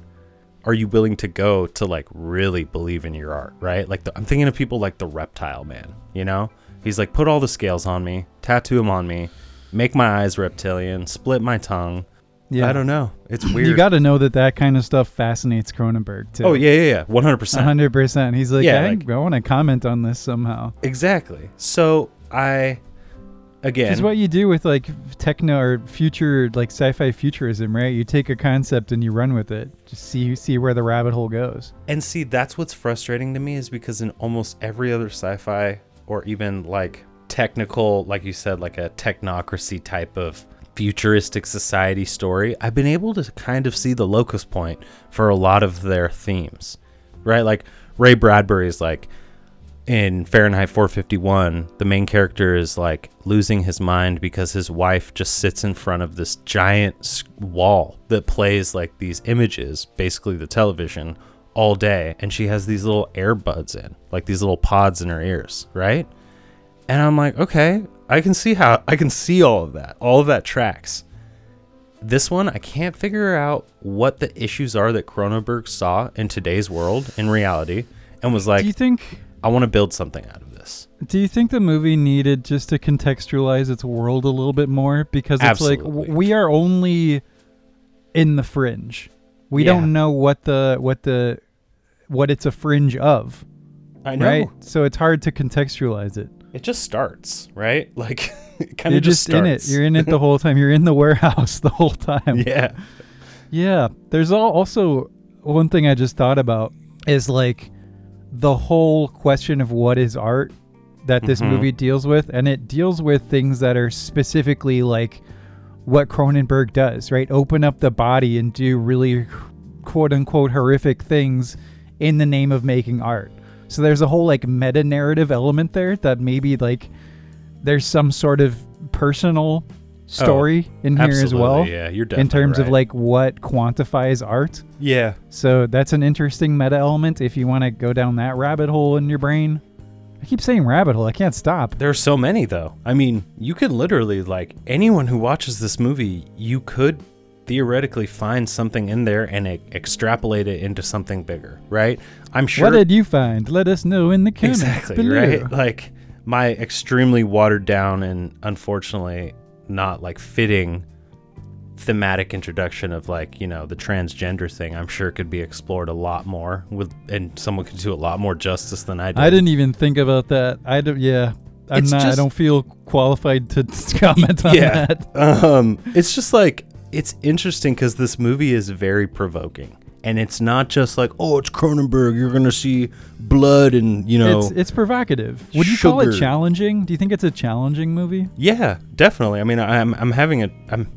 are you willing to go to like really believe in your art, right? Like the, I'm thinking of people like the Reptile Man, you know? He's like put all the scales on me, tattoo them on me, make my eyes reptilian, split my tongue. Yeah. I don't know. It's weird. You got to know that that kind of stuff fascinates Cronenberg too. oh yeah, yeah, yeah, 100%. hundred percent. He's like, Yeah, I, like- I want to comment on this somehow. Exactly. So I again Which is what you do with like techno or future, like sci-fi futurism, right? You take a concept and you run with it. Just see see where the rabbit hole goes. And see, that's what's frustrating to me is because in almost every other sci-fi or even like technical, like you said, like a technocracy type of futuristic society story, I've been able to kind of see the locus point for a lot of their themes, right? Like Ray Bradbury is like in Fahrenheit 451, the main character is like losing his mind because his wife just sits in front of this giant wall that plays like these images, basically the television, all day. And she has these little earbuds in, like these little pods in her ears, right? And I'm like, okay, I can see how, I can see all of that. All of that tracks. This one, I can't figure out what the issues are that Cronenberg saw in today's world, in reality, and was like, do you think? I want to build something out of this. Do you think the movie needed just to contextualize its world a little bit more? Because it's like Absolutely. w- we are only in the fringe. We Yeah. don't know what the what the what it's a fringe of, I right? So it's hard to contextualize it. It just starts, right? Like, it kind You're of just, just in it. You're in it the whole time. You're in the warehouse the whole time. yeah. Yeah, there's al- also one thing I just thought about is like the whole question of what is art that this Mhm. movie deals with, and it deals with things that are specifically like what Cronenberg does, right? Open up the body and do really quote unquote horrific things in the name of making art. So there's a whole like meta narrative element there that maybe like there's some sort of personal story oh, in here as Oh, well Yeah, you're definitely in terms of like what quantifies art. yeah, So that's an interesting meta element if you want to go down that rabbit hole in your brain. I keep saying rabbit hole. I can't stop. There are so many though. I mean, you could literally like anyone who watches this movie, you could theoretically find something in there and e- extrapolate it into something bigger, right? I'm sure What did you find? Let us know in the comments exactly below. right. Like my extremely watered down and unfortunately not like fitting thematic introduction of like you know the transgender thing i'm sure could be explored a lot more with and someone could do a lot more justice than i did I didn't even think about that. I don't. Yeah, I'm It's not. I don't feel qualified to comment on yeah. that. um, it's just like it's interesting because this movie is very provoking, and it's not just like oh, it's Cronenberg. You're gonna see blood and you know. It's it's provocative. Would you call it Sugar. challenging? Do you think it's a challenging movie? yeah, definitely. I mean, I'm I'm having a I'm.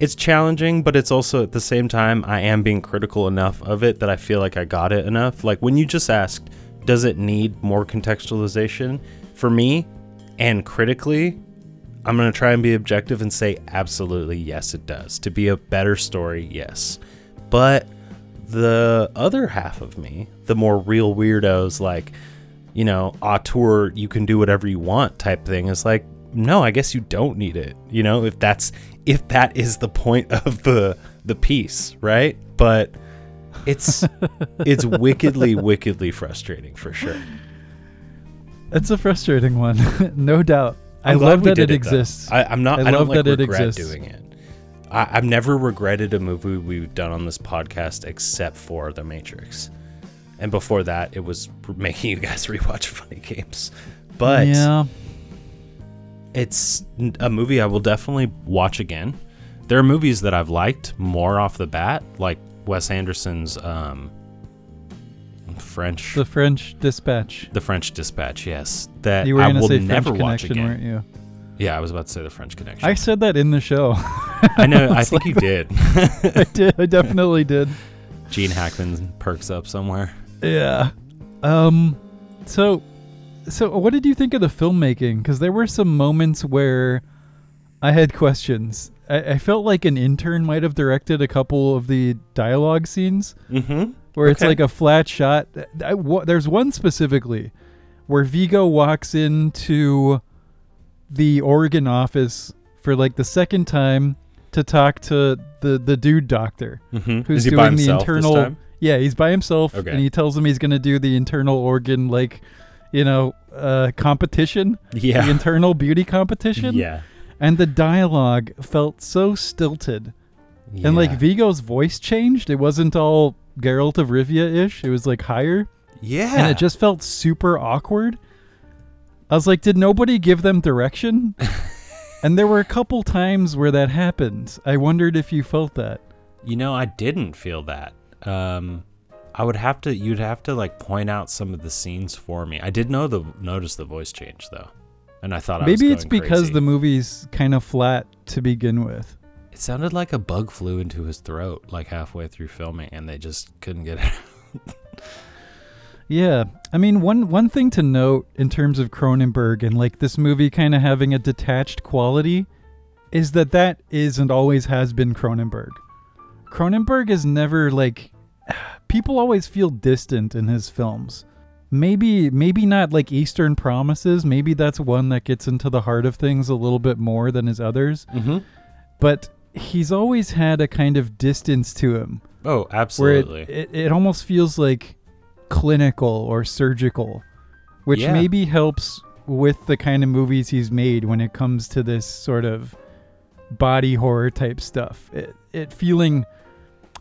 It's challenging, but it's also at the same time I am being critical enough of it that I feel like I got it enough. Like when you just asked, does it need more contextualization? For me, and critically, I'm going to try and be objective and say absolutely yes, it does. To be a better story, yes. But the other half of me, the more real weirdos, like, you know, auteur, you can do whatever you want type thing, is like, no, I guess you don't need it. You know, if that's if that is the point of the the piece, right? But it's it's wickedly, wickedly frustrating for sure. It's a frustrating one, no doubt. i glad love that did it exists. I, I'm not. I I, don't love like that it regret exists. doing it. I, I've never regretted a movie we've done on this podcast except for The Matrix, and before that, it was making you guys rewatch funny games. But yeah, it's a movie I will definitely watch again. There are movies that I've liked more off the bat, like Wes Anderson's um, French, the French Dispatch. The French Dispatch. Yes, that You were I will never French watch again. Yeah, I was about to say The French Connection. I said that in the show. I know. I think you did. I did. I definitely did. Gene Hackman perks up somewhere. Yeah. Um. So, so what did you think of the filmmaking? Because there were some moments where I had questions. I, I felt like an intern might have directed a couple of the dialogue scenes Mm-hmm. where it's like a flat shot. I, there's one specifically where Viggo walks into the organ office for like the second time to talk to the the dude doctor Mm-hmm. who's doing the internal. Yeah, he's by himself, Okay. and he tells him he's going to do the internal organ like, you know, uh, competition, the Yeah. internal beauty competition. Yeah. And the dialogue felt so stilted, and like Yeah. Viggo's voice changed. It wasn't all Geralt of Rivia ish. It was like higher, yeah. and it just felt super awkward. I was like, did nobody give them direction? and there were a couple times where that happened. I wondered if you felt that. You know, I didn't feel that. Um, I would have to. You'd have to like point out some of the scenes for me. I did know the notice the voice change though, and I thought I was Maybe it's because crazy. the movie's kind of flat to begin with. it sounded like a bug flew into his throat like halfway through filming, and they just couldn't get it. out. Yeah, I mean one one thing to note in terms of Cronenberg and like this movie kind of having a detached quality is that that is and always has been Cronenberg. Cronenberg is never like people always feel distant in his films. Maybe maybe not like Eastern Promises, maybe that's one that gets into the heart of things a little bit more than his others, Mm-hmm. but he's always had a kind of distance to him Oh, absolutely. it, it, it almost feels like clinical or surgical, which Yeah. maybe helps with the kind of movies he's made when it comes to this sort of body horror type stuff. It, it feeling,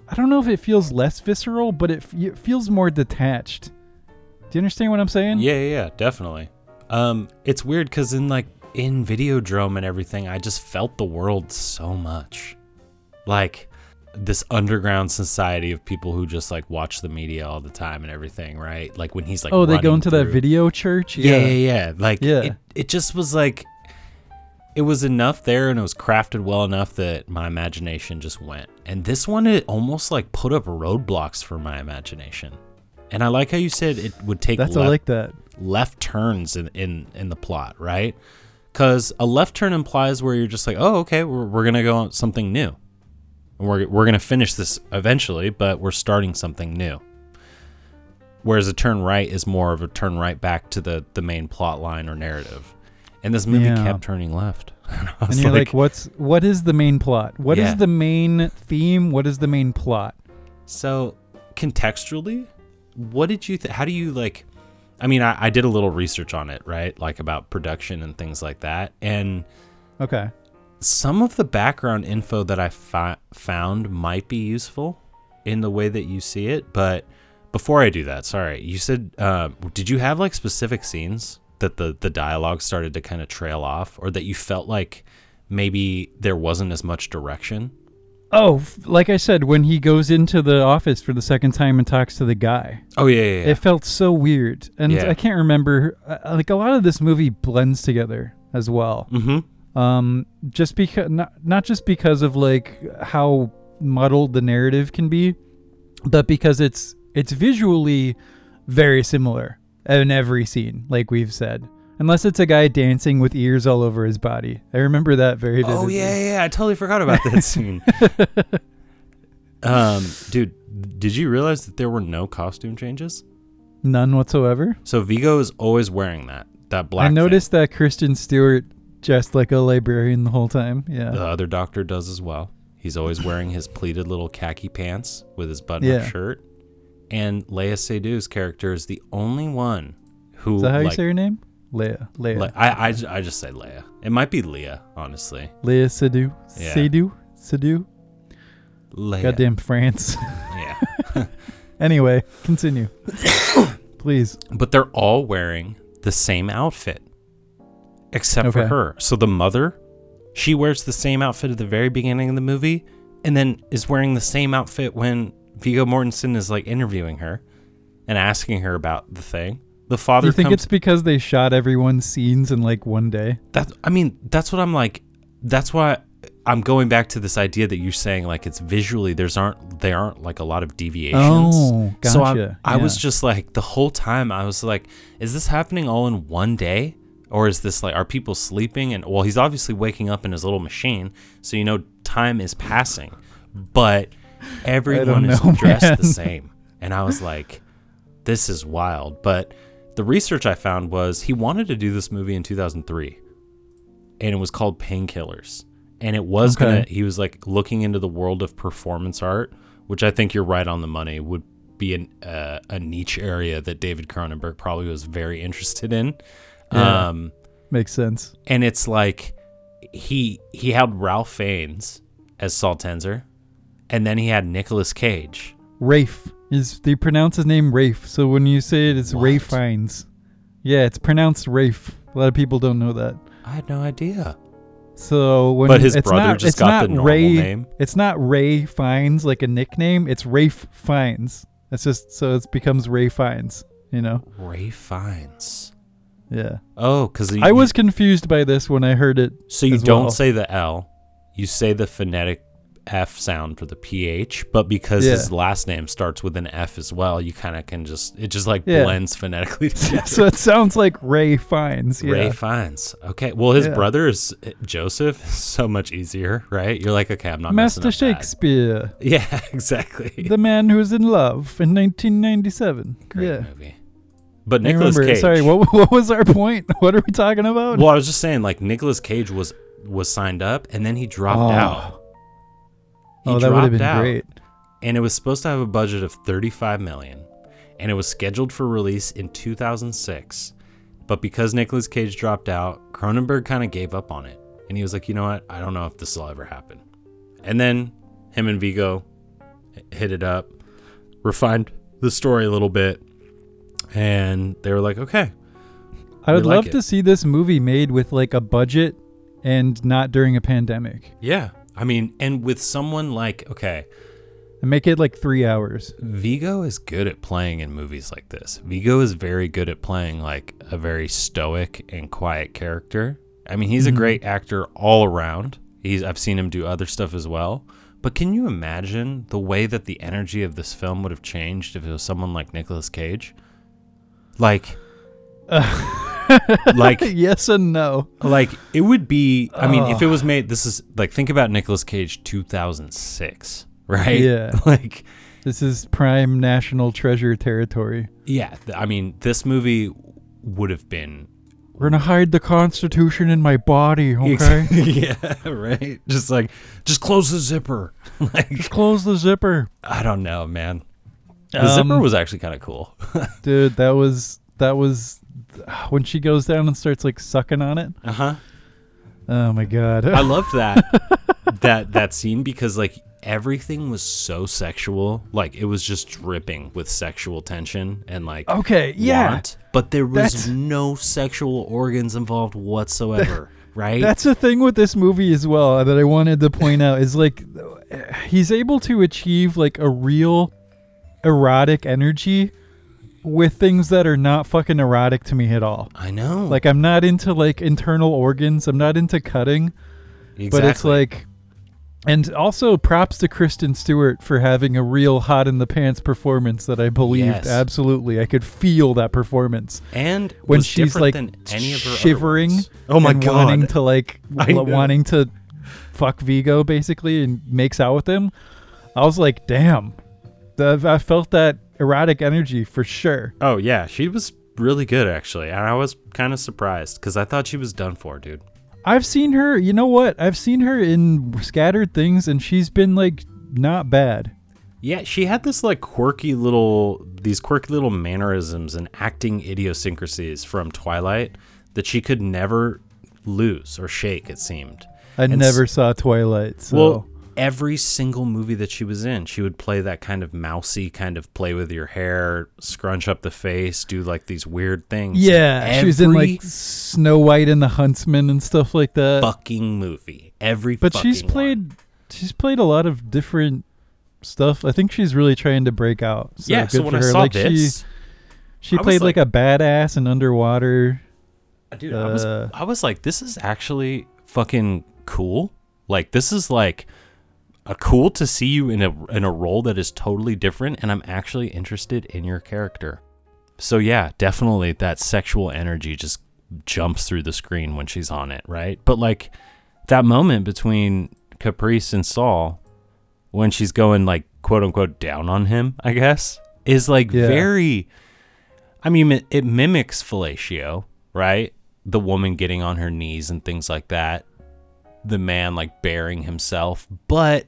I don't know if it feels less visceral, but it, it feels more detached. Do you understand what I'm saying? Yeah, yeah, yeah, definitely. Um, it's weird because in like in Videodrome and everything, I just felt the world so much, like this underground society of people who just like watch the media all the time and everything, right? Like when he's like, oh, they go into that video church? Yeah, yeah, yeah. Like, Yeah. It, it just was like, it was enough there and it was crafted well enough that my imagination just went. And this one, it almost like put up roadblocks for my imagination. And I like how you said it would take That's I left, like that. left turns in, in, in the plot, right? Because a left turn implies where you're just like, oh, okay, we're, we're going to go on something new. And we're, we're going to finish this eventually, but we're starting something new. Whereas a turn right is more of a turn right back to the, the main plot line or narrative. And this movie Yeah. kept turning left. And, And you're like, what's what is the main plot? What is Yeah. the main theme? What is the main plot? So, contextually, what did you? Th- how do you like? I mean, I, I did a little research on it, right? Like about production and things like that, and Okay. Some of the background info that I fi- found might be useful in the way that you see it. But before I do that, sorry, you said, uh, did you have like specific scenes that the the dialogue started to kind of trail off, or that you felt like maybe there wasn't as much direction? Oh, like I said, when he goes into the office for the second time and talks to the guy, Oh yeah, yeah, yeah. it felt so weird, and Yeah. I can't remember. uh, Like a lot of this movie blends together as well. mm-hmm. Um, just because not not just because of like how muddled the narrative can be, but because it's it's visually very similar in every scene, like we've said. Unless it's a guy dancing with ears all over his body. I remember that very vividly. Oh yeah, yeah, yeah, I totally forgot about that scene. um, dude, did you realize that there were no costume changes? None whatsoever. So Viggo is always wearing that that black. I thing. noticed that Kristen Stewart dressed like a librarian the whole time. Yeah. the other doctor does as well. He's always wearing his pleated little khaki pants with his button-up Yeah. shirt. And Leia Seydoux character is the only one who that how you say her name? Leia. Leia. like- I, I, I just say Leia. It might be Leah, honestly. Leia Seydoux. Yeah. Seydoux. Leia. Goddamn France. Yeah. anyway, continue. Please. but they're all wearing the same outfit except for her. So the mother, she wears the same outfit at the very beginning of the movie and then is wearing the same outfit when Viggo Mortensen is like interviewing her and asking her about the thing. The Do father you think comes it's because they shot everyone's scenes in like one day? that I mean, that's what I'm like that's why I'm going back to this idea that you're saying like it's visually there's aren't there aren't like a lot of deviations. Oh, So I, gotcha. I was just like the whole time I was like, is this happening all in one day? Or is this like are people sleeping and well he's obviously waking up in his little machine, so you know time is passing. But everyone is know, dressed the same. And I was like, this is wild. But the research I found was he wanted to do this movie in 2003 and it was called Painkillers. And it was Okay. gonna he was like looking into the world of performance art, which I think you're right on the money would be an, uh, a niche area that David Cronenberg probably was very interested in. Yeah. Um, Makes sense. and it's like he he had Ralph Fiennes as Saul Tenser, and then he had Nicolas Cage. Rafe is they pronounce his name Rafe. So when you say it, it's Rafe What? Fiennes. Yeah, it's pronounced Rafe. A lot of people don't know that. I had no idea. So when But his it's brother not, just it's got not the normal Ray, name? It's not Ray Fiennes like a nickname. It's Rafe Fiennes. It's just so it becomes Ray Fiennes. You know? Ray Fiennes. Yeah. Oh, because I was confused by this when I heard it. So you don't well. say the L, you say the phonetic F sound for the PH, but because his last name starts with an F as well, you kind of can just it just like Yeah. blends phonetically together. so it sounds like Ray Fiennes. Yeah. Ray Fiennes. Okay. Well, his Yeah. brother is uh, Joseph. So much easier, right? You're like, okay, I'm not Master up that. Shakespeare, Yeah, exactly. the man who was in love in 1997. Great yeah. movie. But Nicolas Cage. Sorry, what, what was our point? What are we talking about? Well, I was just saying, like Nicolas Cage was was signed up, and then he dropped Oh. out. He oh, that would have been out. great. and it was supposed to have a budget of 35 million and it was scheduled for release in 2006 but because Nicolas Cage dropped out Cronenberg kind of gave up on it and he was like you know what I don't know if this will ever happen and then him and Viggo hit it up refined the story a little bit and they were like okay I would like love it. to see this movie made with like a budget and not during a pandemic. yeah I mean and with someone like okay And make it like three hours. Viggo is good at playing in movies like this. Viggo is very good at playing like a very stoic and quiet character. I mean, he's Mhm. a great actor all around. He's I've seen him do other stuff as well. But can you imagine the way that the energy of this film would have changed if it was someone like Nicolas Cage? Like like yes and no. like it would be I mean, if it was made this is like think about Nicolas Cage 2006, right? Yeah. Like This is prime national treasure territory. Yeah, I mean, this movie would have been We're gonna hide the Constitution in my body, okay? yeah, right. Just like, just close the zipper. like, Close the zipper, I don't know, man. The Um, zipper was actually kind of cool. dude. That was that was when she goes down and starts like sucking on it. Uh huh. Oh my god. I loved that that that scene because like everything was so sexual. Like it was just dripping with sexual tension and like okay, yeah. want, but there was That's- no sexual organs involved whatsoever. right? That's the thing with this movie as well that I wanted to point out is like he's able to achieve like a real erotic energy with things that are not fucking erotic to me at all. I know. Like I'm not into like internal organs. I'm not into cutting, exactly. but it's like And also props to Kristen Stewart for having a real hot in the pants performance that I believed Yes. absolutely. I could feel that performance And when she's like than any of her shivering. Oh my god! wanting to like know. wanting to fuck Viggo basically and makes out with him. I was like, damn, The- I felt that erotic energy for sure. oh yeah, she was really good actually, and I was kind of surprised because I thought she was done for, dude. I've seen her. You know what? I've seen her in scattered things, and she's been like not bad. Yeah, she had this like quirky little these quirky little mannerisms and acting idiosyncrasies from Twilight that she could never lose or shake, it seemed. I And s- never saw Twilight, so Well, every single movie that she was in, she would play that kind of mousy kind of play with your hair, scrunch up the face, do like these weird things. yeah, she was in like Snow White and the Huntsman and stuff like that. fucking movie. Every but she's played one. she's played a lot of different stuff. I think she's really trying to break out. So yeah, good so when for I her. saw like this, she she I played like, like- a badass in Underwater. dude, I was uh, I was like, this is actually fucking cool. Like this is like a cool to see you in a in a role that is totally different, and I'm actually interested in your character. So yeah, definitely that sexual energy just jumps through the screen when she's on it, right? But like that moment between Caprice and Saul when she's going like quote unquote down on him, I guess, is like Yeah. very I mean it, it mimics fellatio, right? The woman getting on her knees and things like that. The man like bearing himself, but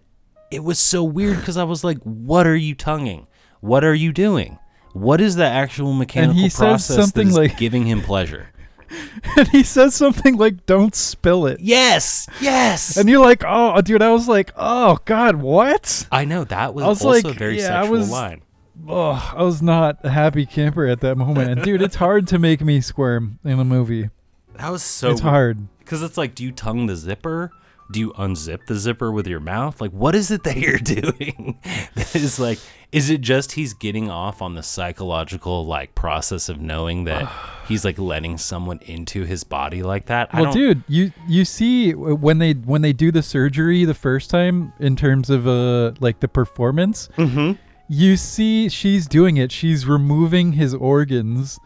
it was so weird because I was like, "What are you tonguing? What are you doing? What is the actual mechanical he says process something that is like- giving him pleasure?" and he says something like "Don't spill it," Yes, yes. and you're like, "Oh, dude!" I was like, "Oh God, what?" I know that was, I was also like, a very yeah, I sexual was- line. Oh, I was not a happy camper at that moment. And dude, it's hard to make me squirm in a movie. That was so it's hard. because it's like, do you tongue the zipper? Do you unzip the zipper with your mouth? Like, what is it that you're doing? that is like, is it just he's getting off on the psychological like process of knowing that he's like letting someone into his body like that? I Well, don't, dude, you you see when they when they do the surgery the first time in terms of uh like the performance, Mhm. you see she's doing it. She's removing his organs,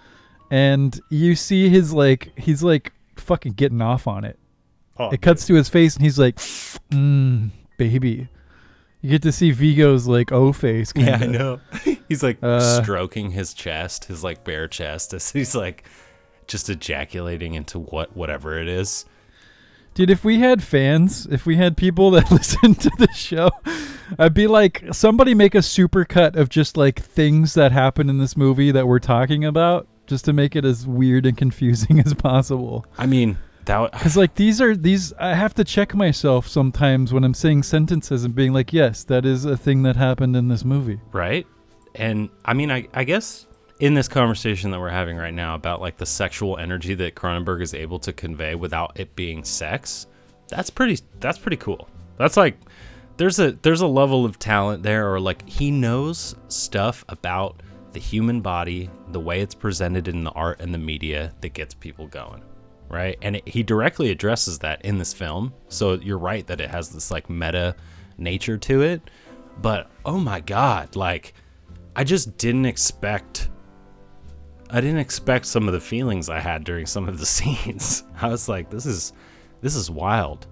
and you see his like he's like fucking getting off on it. Oh, It cuts to his face, and he's like, "Mmm, baby." You get to see Viggo's like O face. Yeah, I know. he's like Uh, stroking his chest, his like bare chest, as he's like just ejaculating into what whatever it is. Dude, if we had fans, if we had people that listen to the show, I'd be like, somebody make a super cut of just like things that happen in this movie that we're talking about, just to make it as weird and confusing as possible. I mean, that Because like these are these, I have to check myself sometimes when I'm saying sentences and being like, yes, that is a thing that happened in this movie. right? And I mean, I, I guess in this conversation that we're having right now about like the sexual energy that Cronenberg is able to convey without it being sex, that's pretty that's pretty cool. That's like there's a there's a level of talent there or like he knows stuff about the human body, the way it's presented in the art and the media that gets people going. Right? And it, he directly addresses that in this film. So you're right that it has this like meta nature to it. But oh my god, like I just didn't expect I didn't expect some of the feelings I had during some of the scenes. I was like, this is this is wild.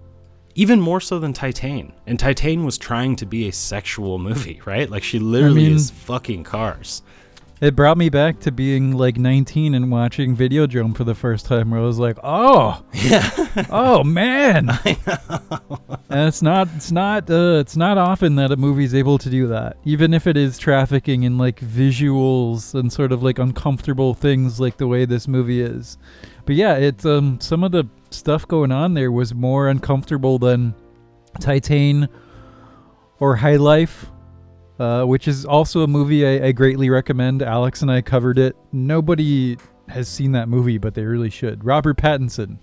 Even more so than Titane. And Titane was trying to be a sexual movie, right? Like she literally mean- is fucking cars. It brought me back to being like 19 and watching Videodrome for the first time, where I was like, "Oh, Yeah. oh man!" and it's not, it's not, uh, it's not often that a movie's able to do that, even if it is trafficking in like visuals and sort of like uncomfortable things, like the way this movie is. But yeah, it's um, some of the stuff going on there was more uncomfortable than Titane or High Life uh, which is also a movie I, I greatly recommend. Alex and I covered it. Nobody has seen that movie, but they really should. Robert Pattinson.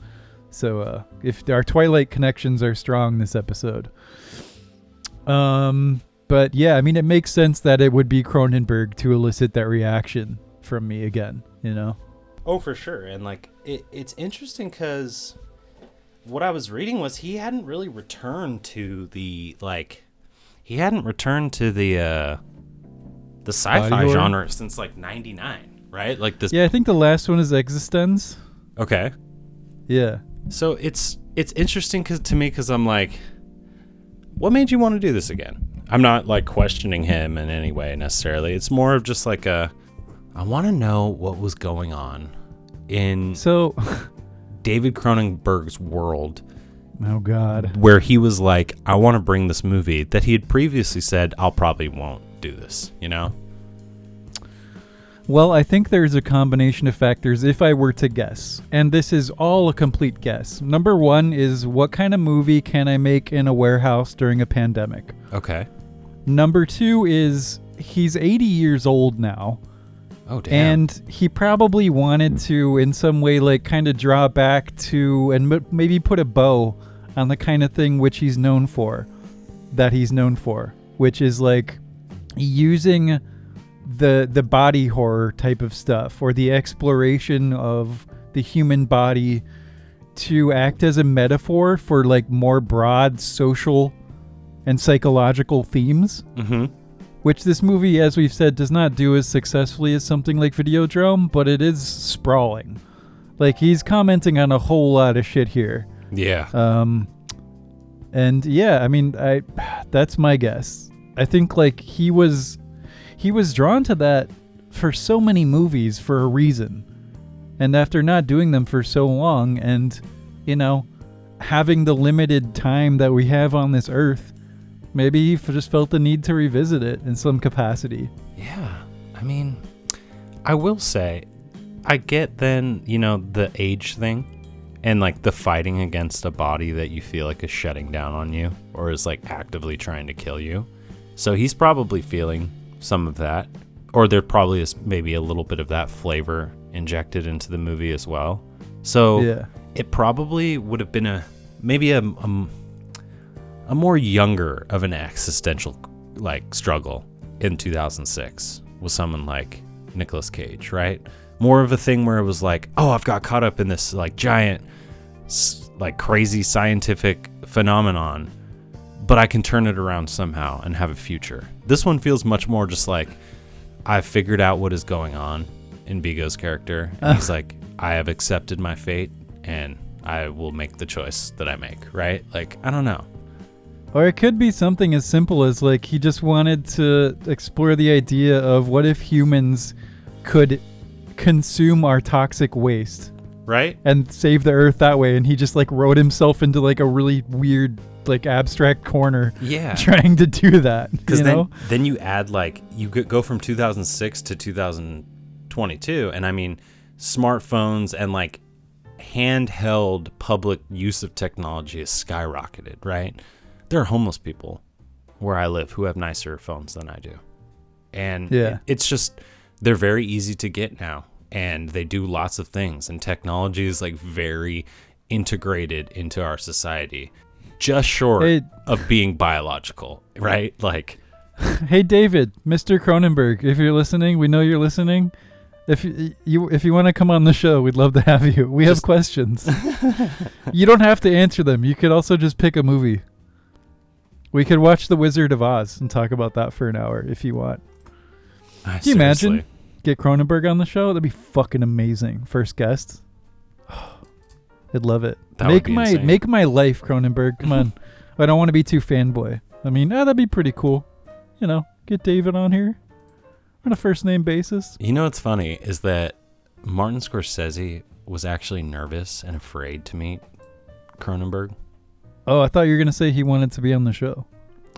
So uh, if our Twilight connections are strong this episode. Um, but yeah, I mean, it makes sense that it would be Cronenberg to elicit that reaction from me again. You know. Oh, for sure. And like it, it's interesting because what I was reading was he hadn't really returned to the like he hadn't returned to the uh the sci-fi Body horror? genre since like 99, right? Like this Yeah, I think the last one is eXistenZ. Okay. Yeah. So it's it's interesting cuz to me cuz I'm like what made you want to do this again? I'm not like questioning him in any way necessarily. It's more of just like a I want to know what was going on in So, David Cronenberg's world oh god. where he was like, I want to bring this movie that he had previously said, I'll probably won't do this, you know? Well, I think there's a combination of factors if I were to guess. And this is all a complete guess. Number 1 is what kind of movie can I make in a warehouse during a pandemic? Okay. Number 2 is he's 80 years old now. Oh, damn. And he probably wanted to, in some way, like kind of draw back to and m- maybe put a bow on the kind of thing which he's known for, that he's known for, which is like using the the body horror type of stuff or the exploration of the human body to act as a metaphor for like more broad social and psychological themes mm-hmm. Which this movie, as we've said, does not do as successfully as something like Videodrome, but it is sprawling. Like he's commenting on a whole lot of shit here. Yeah. Um, and yeah, I mean, I that's my guess. I think like he was he was drawn to that for so many movies for a reason. And after not doing them for so long and you know, having the limited time that we have on this earth, maybe he just felt the need to revisit it in some capacity. Yeah. I mean, I will say, I get then, you know, the age thing and like the fighting against a body that you feel like is shutting down on you or is like actively trying to kill you. So he's probably feeling some of that. Or there probably is maybe a little bit of that flavor injected into the movie as well. So Yeah. it probably would have been a maybe a, a, a more younger of an existential like struggle in 2006 with someone like Nicolas Cage, right? More of a thing where it was like, oh, I've got caught up in this like giant, like crazy scientific phenomenon, but I can turn it around somehow and have a future. This one feels much more just like I've figured out what is going on in Viggo's character. And he's like, I have accepted my fate and I will make the choice that I make, right? Like, I don't know. Or it could be something as simple as like he just wanted to explore the idea of what if humans could consume our toxic waste Right? and save the earth that way and he just like wrote himself into like a really weird like abstract corner Yeah. trying to do that Because then, know then you add like you go- go from 2006 to 2022, and I mean smartphones and like handheld public use of technology has skyrocketed. Right? There are homeless people where I live who have nicer phones than I do, and Yeah. it's just they're very easy to get now, and they do lots of things, and technology is like very integrated into our society. Just short Hey- of being biological, right? Like, hey david mr cronenberg if you're listening we know you're listening if you, you if you want to come on the show we'd love to have you we have questions you don't have to answer them you could also just pick a movie we could watch the wizard of oz and talk about that for an hour if you want. Can you imagine? get cronenberg on the show? That'd be fucking amazing. First guest. I'd love it. That make my insane. make my life cronenberg. Come on. I don't want to be too fanboy. I mean ah, that'd be pretty cool. You know get david on here on a first name basis. You know what's funny is that Martin Scorsese was actually nervous and afraid to meet Cronenberg. Oh i thought you were gonna say he wanted to be on the show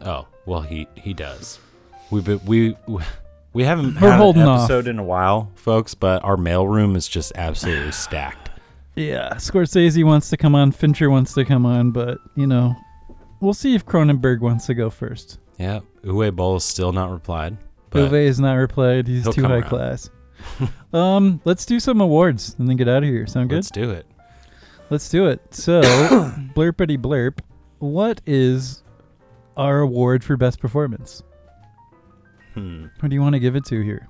Oh, well, he he does. We've we we haven't We're had holding an off. episode in a while, folks, but our mailroom is just absolutely stacked. yeah scorsese wants to come on fincher wants to come on but you know we'll see if cronenberg wants to go first Yeah, Uwe Boll has still not replied. But Uwe has not replied he's He'll too come high around. class um let's do some awards and then get out of here sound good let's do it. Let's do it. So, blurpity blurp. What is our award for best performance? Hmm. Who do you want to give it to here?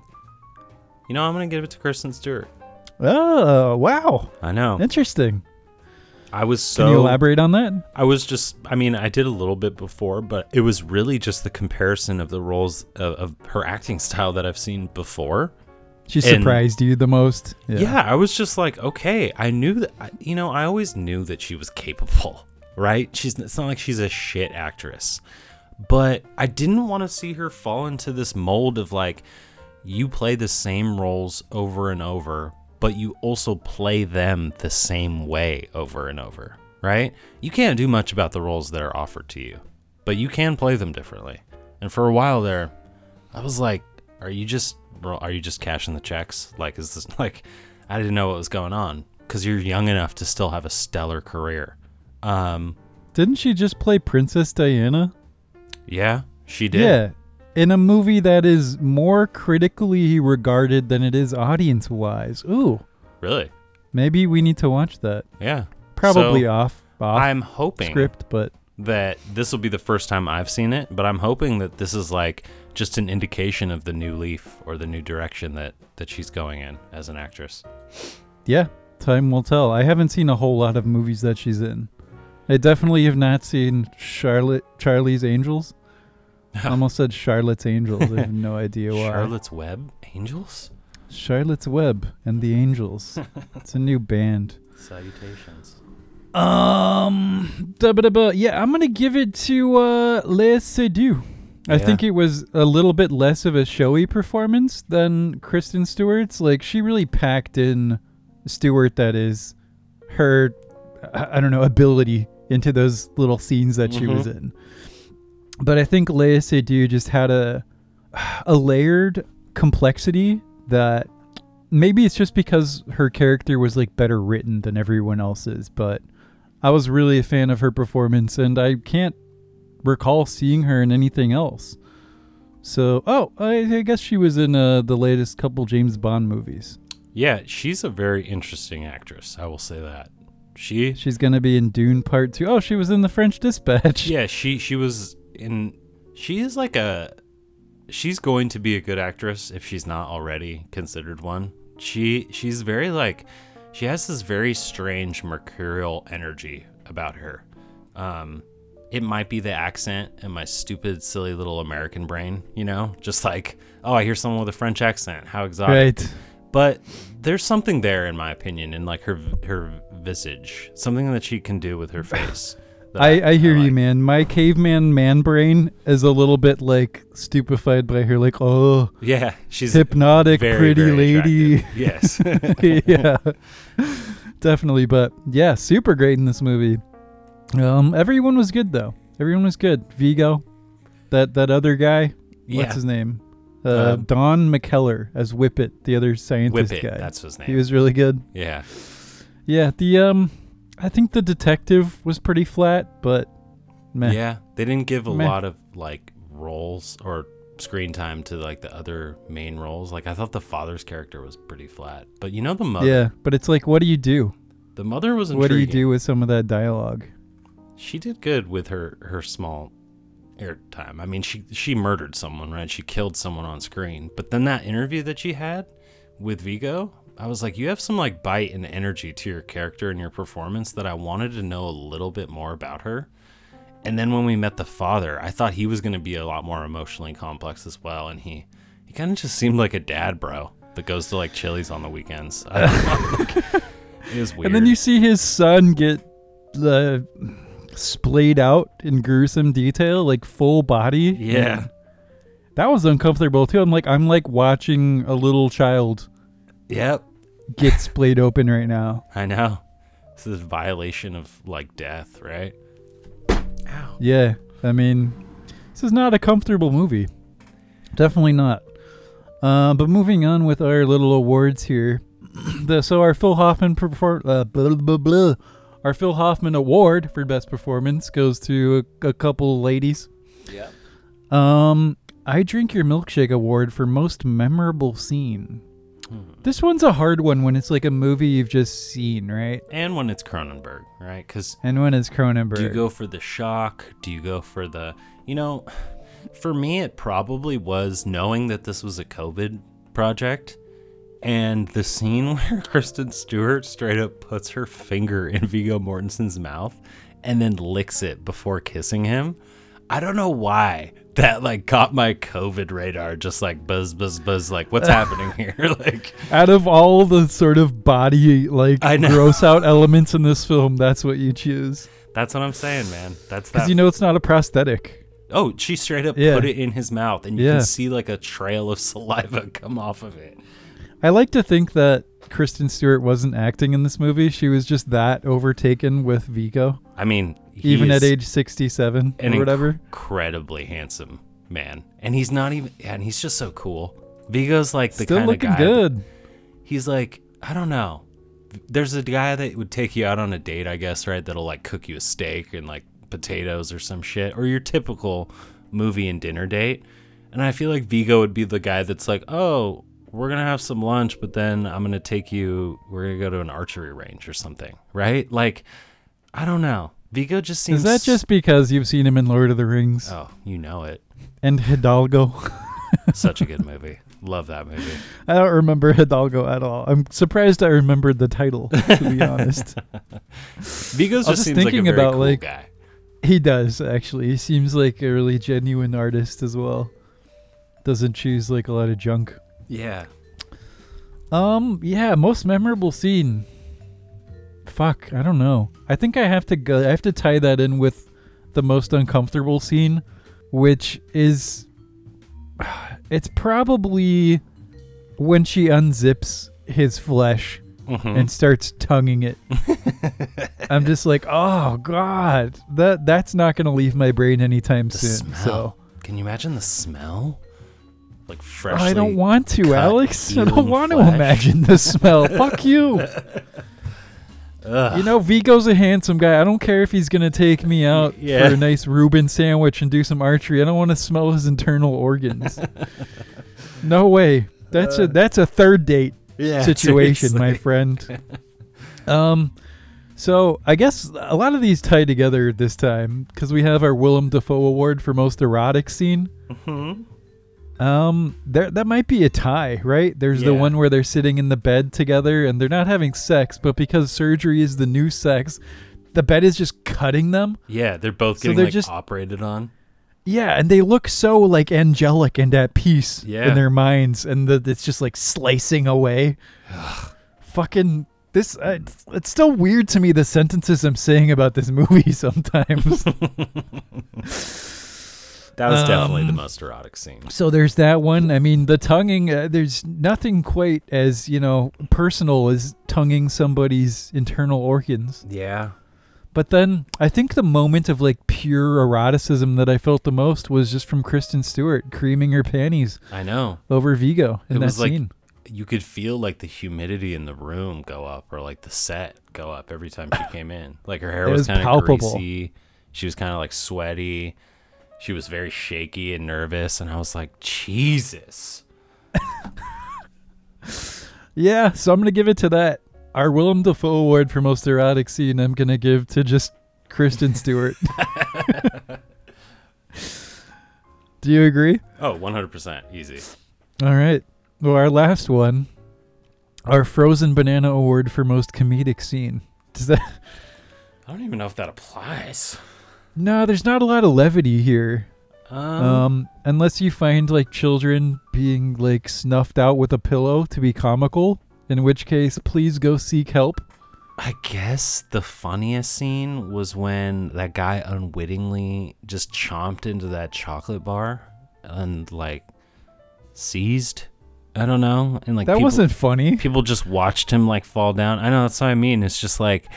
You know, I'm gonna give it to Kristen Stewart. Oh, wow. I know. Interesting. I was so. Can you elaborate on that? I was just, I mean, I did a little bit before, but it was really just the comparison of the roles of, of her acting style that I've seen before. She And- surprised you the most. Yeah. I was just like, okay, I knew that, you know, I always knew that she was capable, right? She's, it's not like she's a shit actress, but I didn't want to see her fall into this mold of like, you play the same roles over and over, but you also play them the same way over and over, right? You can't do much about the roles that are offered to you, but you can play them differently. And for a while there, I was like, are you just are you just cashing the checks? Like is this like I didn't know what was going on cuz you're young enough to still have a stellar career. Um Didn't she just play Princess Diana? yeah, she did. Yeah. In a movie that is more critically regarded than it is audience wise. Ooh. Really? Maybe we need to watch that. Yeah. Probably So, off off I'm hoping script, but that this will be the first time I've seen it, but I'm hoping that this is like just an indication of the new leaf or the new direction that that she's going in as an actress. yeah, time will tell. I haven't seen a whole lot of movies that she's in. I definitely have not seen Charlotte Charlie's Angels. I almost said Charlotte's Angels. I have no idea why. Charlotte's Web Angels? Charlotte's Web and the Angels. it's a new band. Salutations. Um, da, ba, da, ba. yeah, I'm gonna give it to uh, Lea Seydoux. I Yeah. think it was a little bit less of a showy performance than Kristen Stewart's. Like she really packed in Stewart, that is, her, I don't know, ability into those little scenes that she was in. But I think Lea Seydoux just had a a layered complexity that maybe it's just because her character was like better written than everyone else's, but I was really a fan of her performance and I can't recall seeing her in anything else. So, oh, I, I guess she was in uh, the latest couple James Bond movies. Yeah, she's a very interesting actress. I will say that. She She's going to be in Dune Part 2. Oh, she was in The French Dispatch. Yeah, she she was in she is like a she's going to be a good actress if she's not already considered one. She she's very like she has this very strange mercurial energy about her. Um it might be the accent and my stupid silly little American brain, you know? Just like, oh, I hear someone with a French accent. How exotic. Right. But there's something there in my opinion in like her her visage. Something that she can do with her face. I, I hear you, like. man. My caveman man brain is a little bit like stupefied by her, like, oh, Yeah, she's hypnotic, very, pretty very lady. Yes. yeah, definitely. But yeah, super great in this movie. Um, everyone was good though. Everyone was good. Viggo, that that other guy, yeah. what's his name? Uh, Um, Don McKellar as Whippet, the other scientist Whippet, guy. that's his name. he was really good. yeah. Yeah, the um, I think the detective was pretty flat, but meh. Yeah. They didn't give a Meh. lot of like roles or screen time to like the other main roles. Like I thought the father's character was pretty flat. But you know the mother yeah. But it's like, what do you do? the mother was in What do you do with some of that dialogue? She did good with her her small airtime. I mean, she she murdered someone, right? She killed someone on screen. But then that interview that she had with Viggo, I was like, you have some like bite and energy to your character and your performance that I wanted to know a little bit more about her. And then when we met the father, I thought he was going to be a lot more emotionally complex as well, and he he kind of just seemed like a dad, bro, that goes to like Chili's on the weekends. I don't know. like, it was weird. And then you see his son get uh, splayed out in gruesome detail, like full body. Yeah. And That was uncomfortable too. I'm like, I'm like watching a little child yep. Get splayed open right now. I know. This is a violation of like death, right? Ow. Yeah, I mean, this is not a comfortable movie. Definitely not. Uh, but moving on with our little awards here. the, so our Phil Hoffman perform uh, blah, blah, blah. Our Phil Hoffman award for best performance goes to a, a couple ladies. Yeah. Um, I drink your milkshake award for most memorable scene. Hmm. This one's a hard one when it's like a movie you've just seen, right? And when it's Cronenberg, right? Because And when it's Cronenberg. do you go for the shock? Do you go for the, you know, for me, it probably was knowing that this was a COVID project And the scene where Kristen Stewart straight up puts her finger in Viggo Mortensen's mouth and then licks it before kissing him. I don't know why that like caught my COVID radar, just like buzz, buzz, buzz. Like, what's happening here? like, Out of all the sort of body like gross out elements in this film, that's what you choose that's what I'm saying, man. That's because that. you know it's not a prosthetic. oh, she straight up Yeah. put it in his mouth, and you Yeah. can see like a trail of saliva come off of it. I like to think that Kristen Stewart wasn't acting in this movie; she was just that overtaken with Viggo, I mean, even at age sixty-seven an or whatever. incredibly handsome man, and he's not even, and he's just so cool. Viggo's like the Still kind of looking guy. good. He's like, I don't know. There's a guy that would take you out on a date, I guess, right? That'll like cook you a steak and like potatoes or some shit, or your typical movie and dinner date. And I feel like Viggo would be the guy that's like, oh, we're gonna have some lunch, but then I'm gonna take you. We're gonna go to an archery range or something, right? Like, I don't know. Viggo just seems. Is that just because you've seen him in Lord of the Rings Oh, you know it. and Hidalgo? Such a good movie. Love that movie. I don't remember Hidalgo at all. I'm surprised I remembered the title. To be honest, Viggo's just was just seems like a thinking very about, cool like, guy. he does actually. He seems like a really genuine artist as well. Doesn't choose like a lot of junk. Yeah. Um, yeah, most memorable scene. Fuck, I don't know. I think I have to go. I have to tie that in with the most uncomfortable scene, which is, it's probably when she unzips his flesh Mhm. and starts tonguing it. I'm just like, oh god, that that's not gonna leave my brain anytime The soon. smell. So Can you imagine the smell? Like freshly. I don't want to, Alex. I don't want to imagine the smell. Fuck you. Ugh. You know, Viggo's a handsome guy. I don't care if he's gonna take me out Yeah. for a nice Reuben sandwich and do some archery. I don't want to smell his internal organs. no way. That's a that's a third date yeah, situation, my friend. um, so I guess a lot of these tie together this time because we have our Willem Dafoe Award for most erotic scene. Mhm. Um, there that might be a tie, right? There's the one where they're sitting in the bed together and they're not having sex, but because surgery is the new sex, the bed is just cutting them. Yeah, they're both So getting they're like just- operated on. Yeah, and they look so like angelic and at peace Yeah. in their minds, and the, it's just like slicing away. Fucking this, uh, it's, it's still weird to me the sentences I'm saying about this movie sometimes. That was definitely the Um, most erotic scene. so there's that one. I mean, the tonguing. Uh, there's nothing quite as you know personal as tonguing somebody's internal organs. Yeah. But then I think the moment of like pure eroticism that I felt the most was just from Kristen Stewart creaming her panties I know. over Viggo in It that was like- scene. You could feel like the humidity in the room go up or like the set go up every time she came in. Like her hair was, was kind of greasy. She was kind of like sweaty. She was very shaky and nervous and I was like, "Jesus." Yeah, so I'm gonna give it to that. Our Willem Dafoe award for most erotic scene, I'm gonna give to just Kristen Stewart. Do you agree? Oh, 100% easy. All right. Well, our last one, our Frozen Banana Award for most comedic scene. Does that? I don't even know if that applies. No, there's not a lot of levity here. Um, Um, unless you find like children being like snuffed out with a pillow to be comical, in which case, please go seek help. I guess the funniest scene was when that guy unwittingly just chomped into that chocolate bar and like seized. I don't know, and like That people, wasn't funny. people just watched him like fall down. I know that's what I mean. It's just like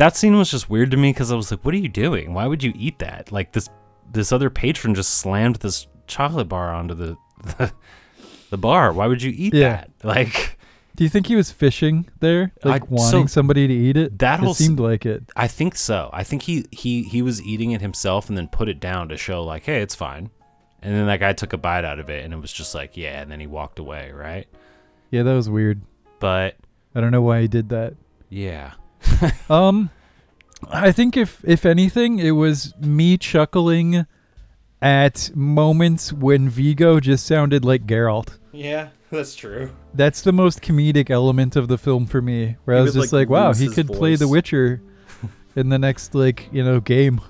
that scene was just weird to me because I was like, "What are you doing? Why would you eat that?" Like this this other patron just slammed this chocolate bar onto the the, the bar. Why would you eat Yeah. that? Like Do you think he was fishing there, like I- wanting so somebody to eat it? that whole it s- seemed like it. I think so. I think he he he was eating it himself and then put it down to show like, "Hey, it's fine." And then that guy took a bite out of it and it was just like, "Yeah," and then he walked away, right? Yeah, that was weird. But I don't know why he did that. yeah. Um, I think if if anything, it was me chuckling at moments when Viggo just sounded like Geralt. Yeah. That's true. That's the most comedic element of the film for me. Where He I was would, just like, like, wow, he his could play The. Witcher in the next like you know game.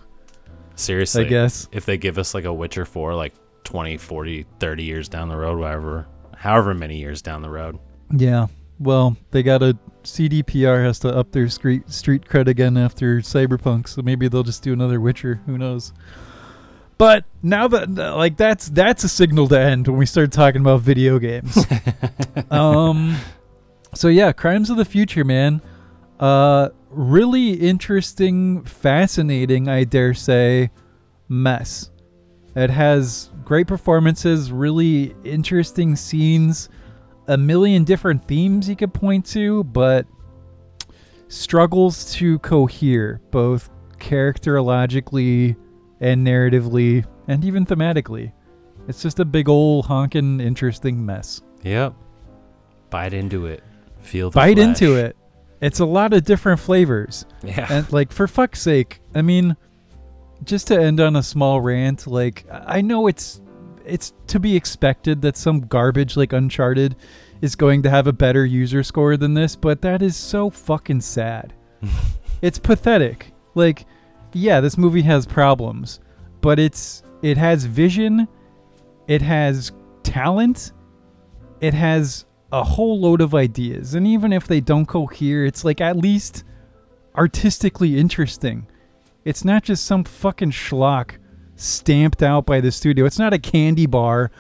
Seriously. I guess. If they give us like a Witcher 4 like 20, 40, 30 years down the road, whatever, however many years down the road. Yeah. Well, they got a CDPR has to up their street street cred again after Cyberpunk, so maybe they'll just do another Witcher. Who knows? But now that like that's that's a signal to end when we start talking about video games. um, so yeah, Crimes of the Future, man. Uh, really interesting, fascinating, I dare say, mess. It has great performances, really interesting scenes, a million different themes you could point to, but struggles to cohere both characterologically and narratively and even thematically. It's just a big ol' honkin' interesting mess. Yep. Bite into it. Feel the Bite flesh. into it. It's a lot of different flavors. Yeah. and like for fuck's sake i mean just to end on a small rant like i know it's it's to be expected that some garbage like uncharted is going to have a better user score than this but that is so fucking sad it's pathetic like yeah this movie has problems but it's it has vision it has talent it has a whole load of ideas and even if they don't cohere it's like at least artistically interesting. It's not just some fucking schlock stamped out by the studio. It's not a candy bar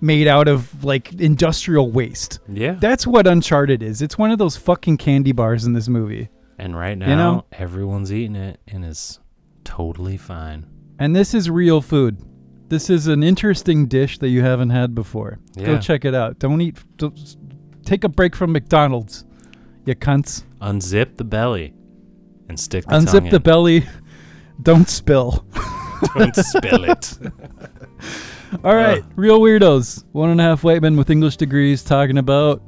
made out of like industrial waste. yeah. That's what Uncharted is. It's one of those fucking candy bars in this movie. and right now, you know- everyone's eating it and is totally fine. And this is real food. This is an interesting dish that you haven't had before. Yeah. Go check it out. Don't eat. Don't, take a break from McDonald's, you cunts. Unzip the belly and stick the Unzip the belly. Don't spill. Don't spill it. All right, Ugh. Reel weirdos. One and a half white men with English degrees talking about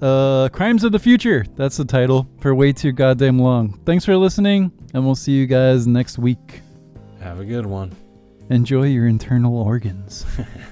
uh, crimes of the future. That's the title for way too goddamn long. Thanks for listening, and we'll see you guys next week. Have a good one. Enjoy your internal organs.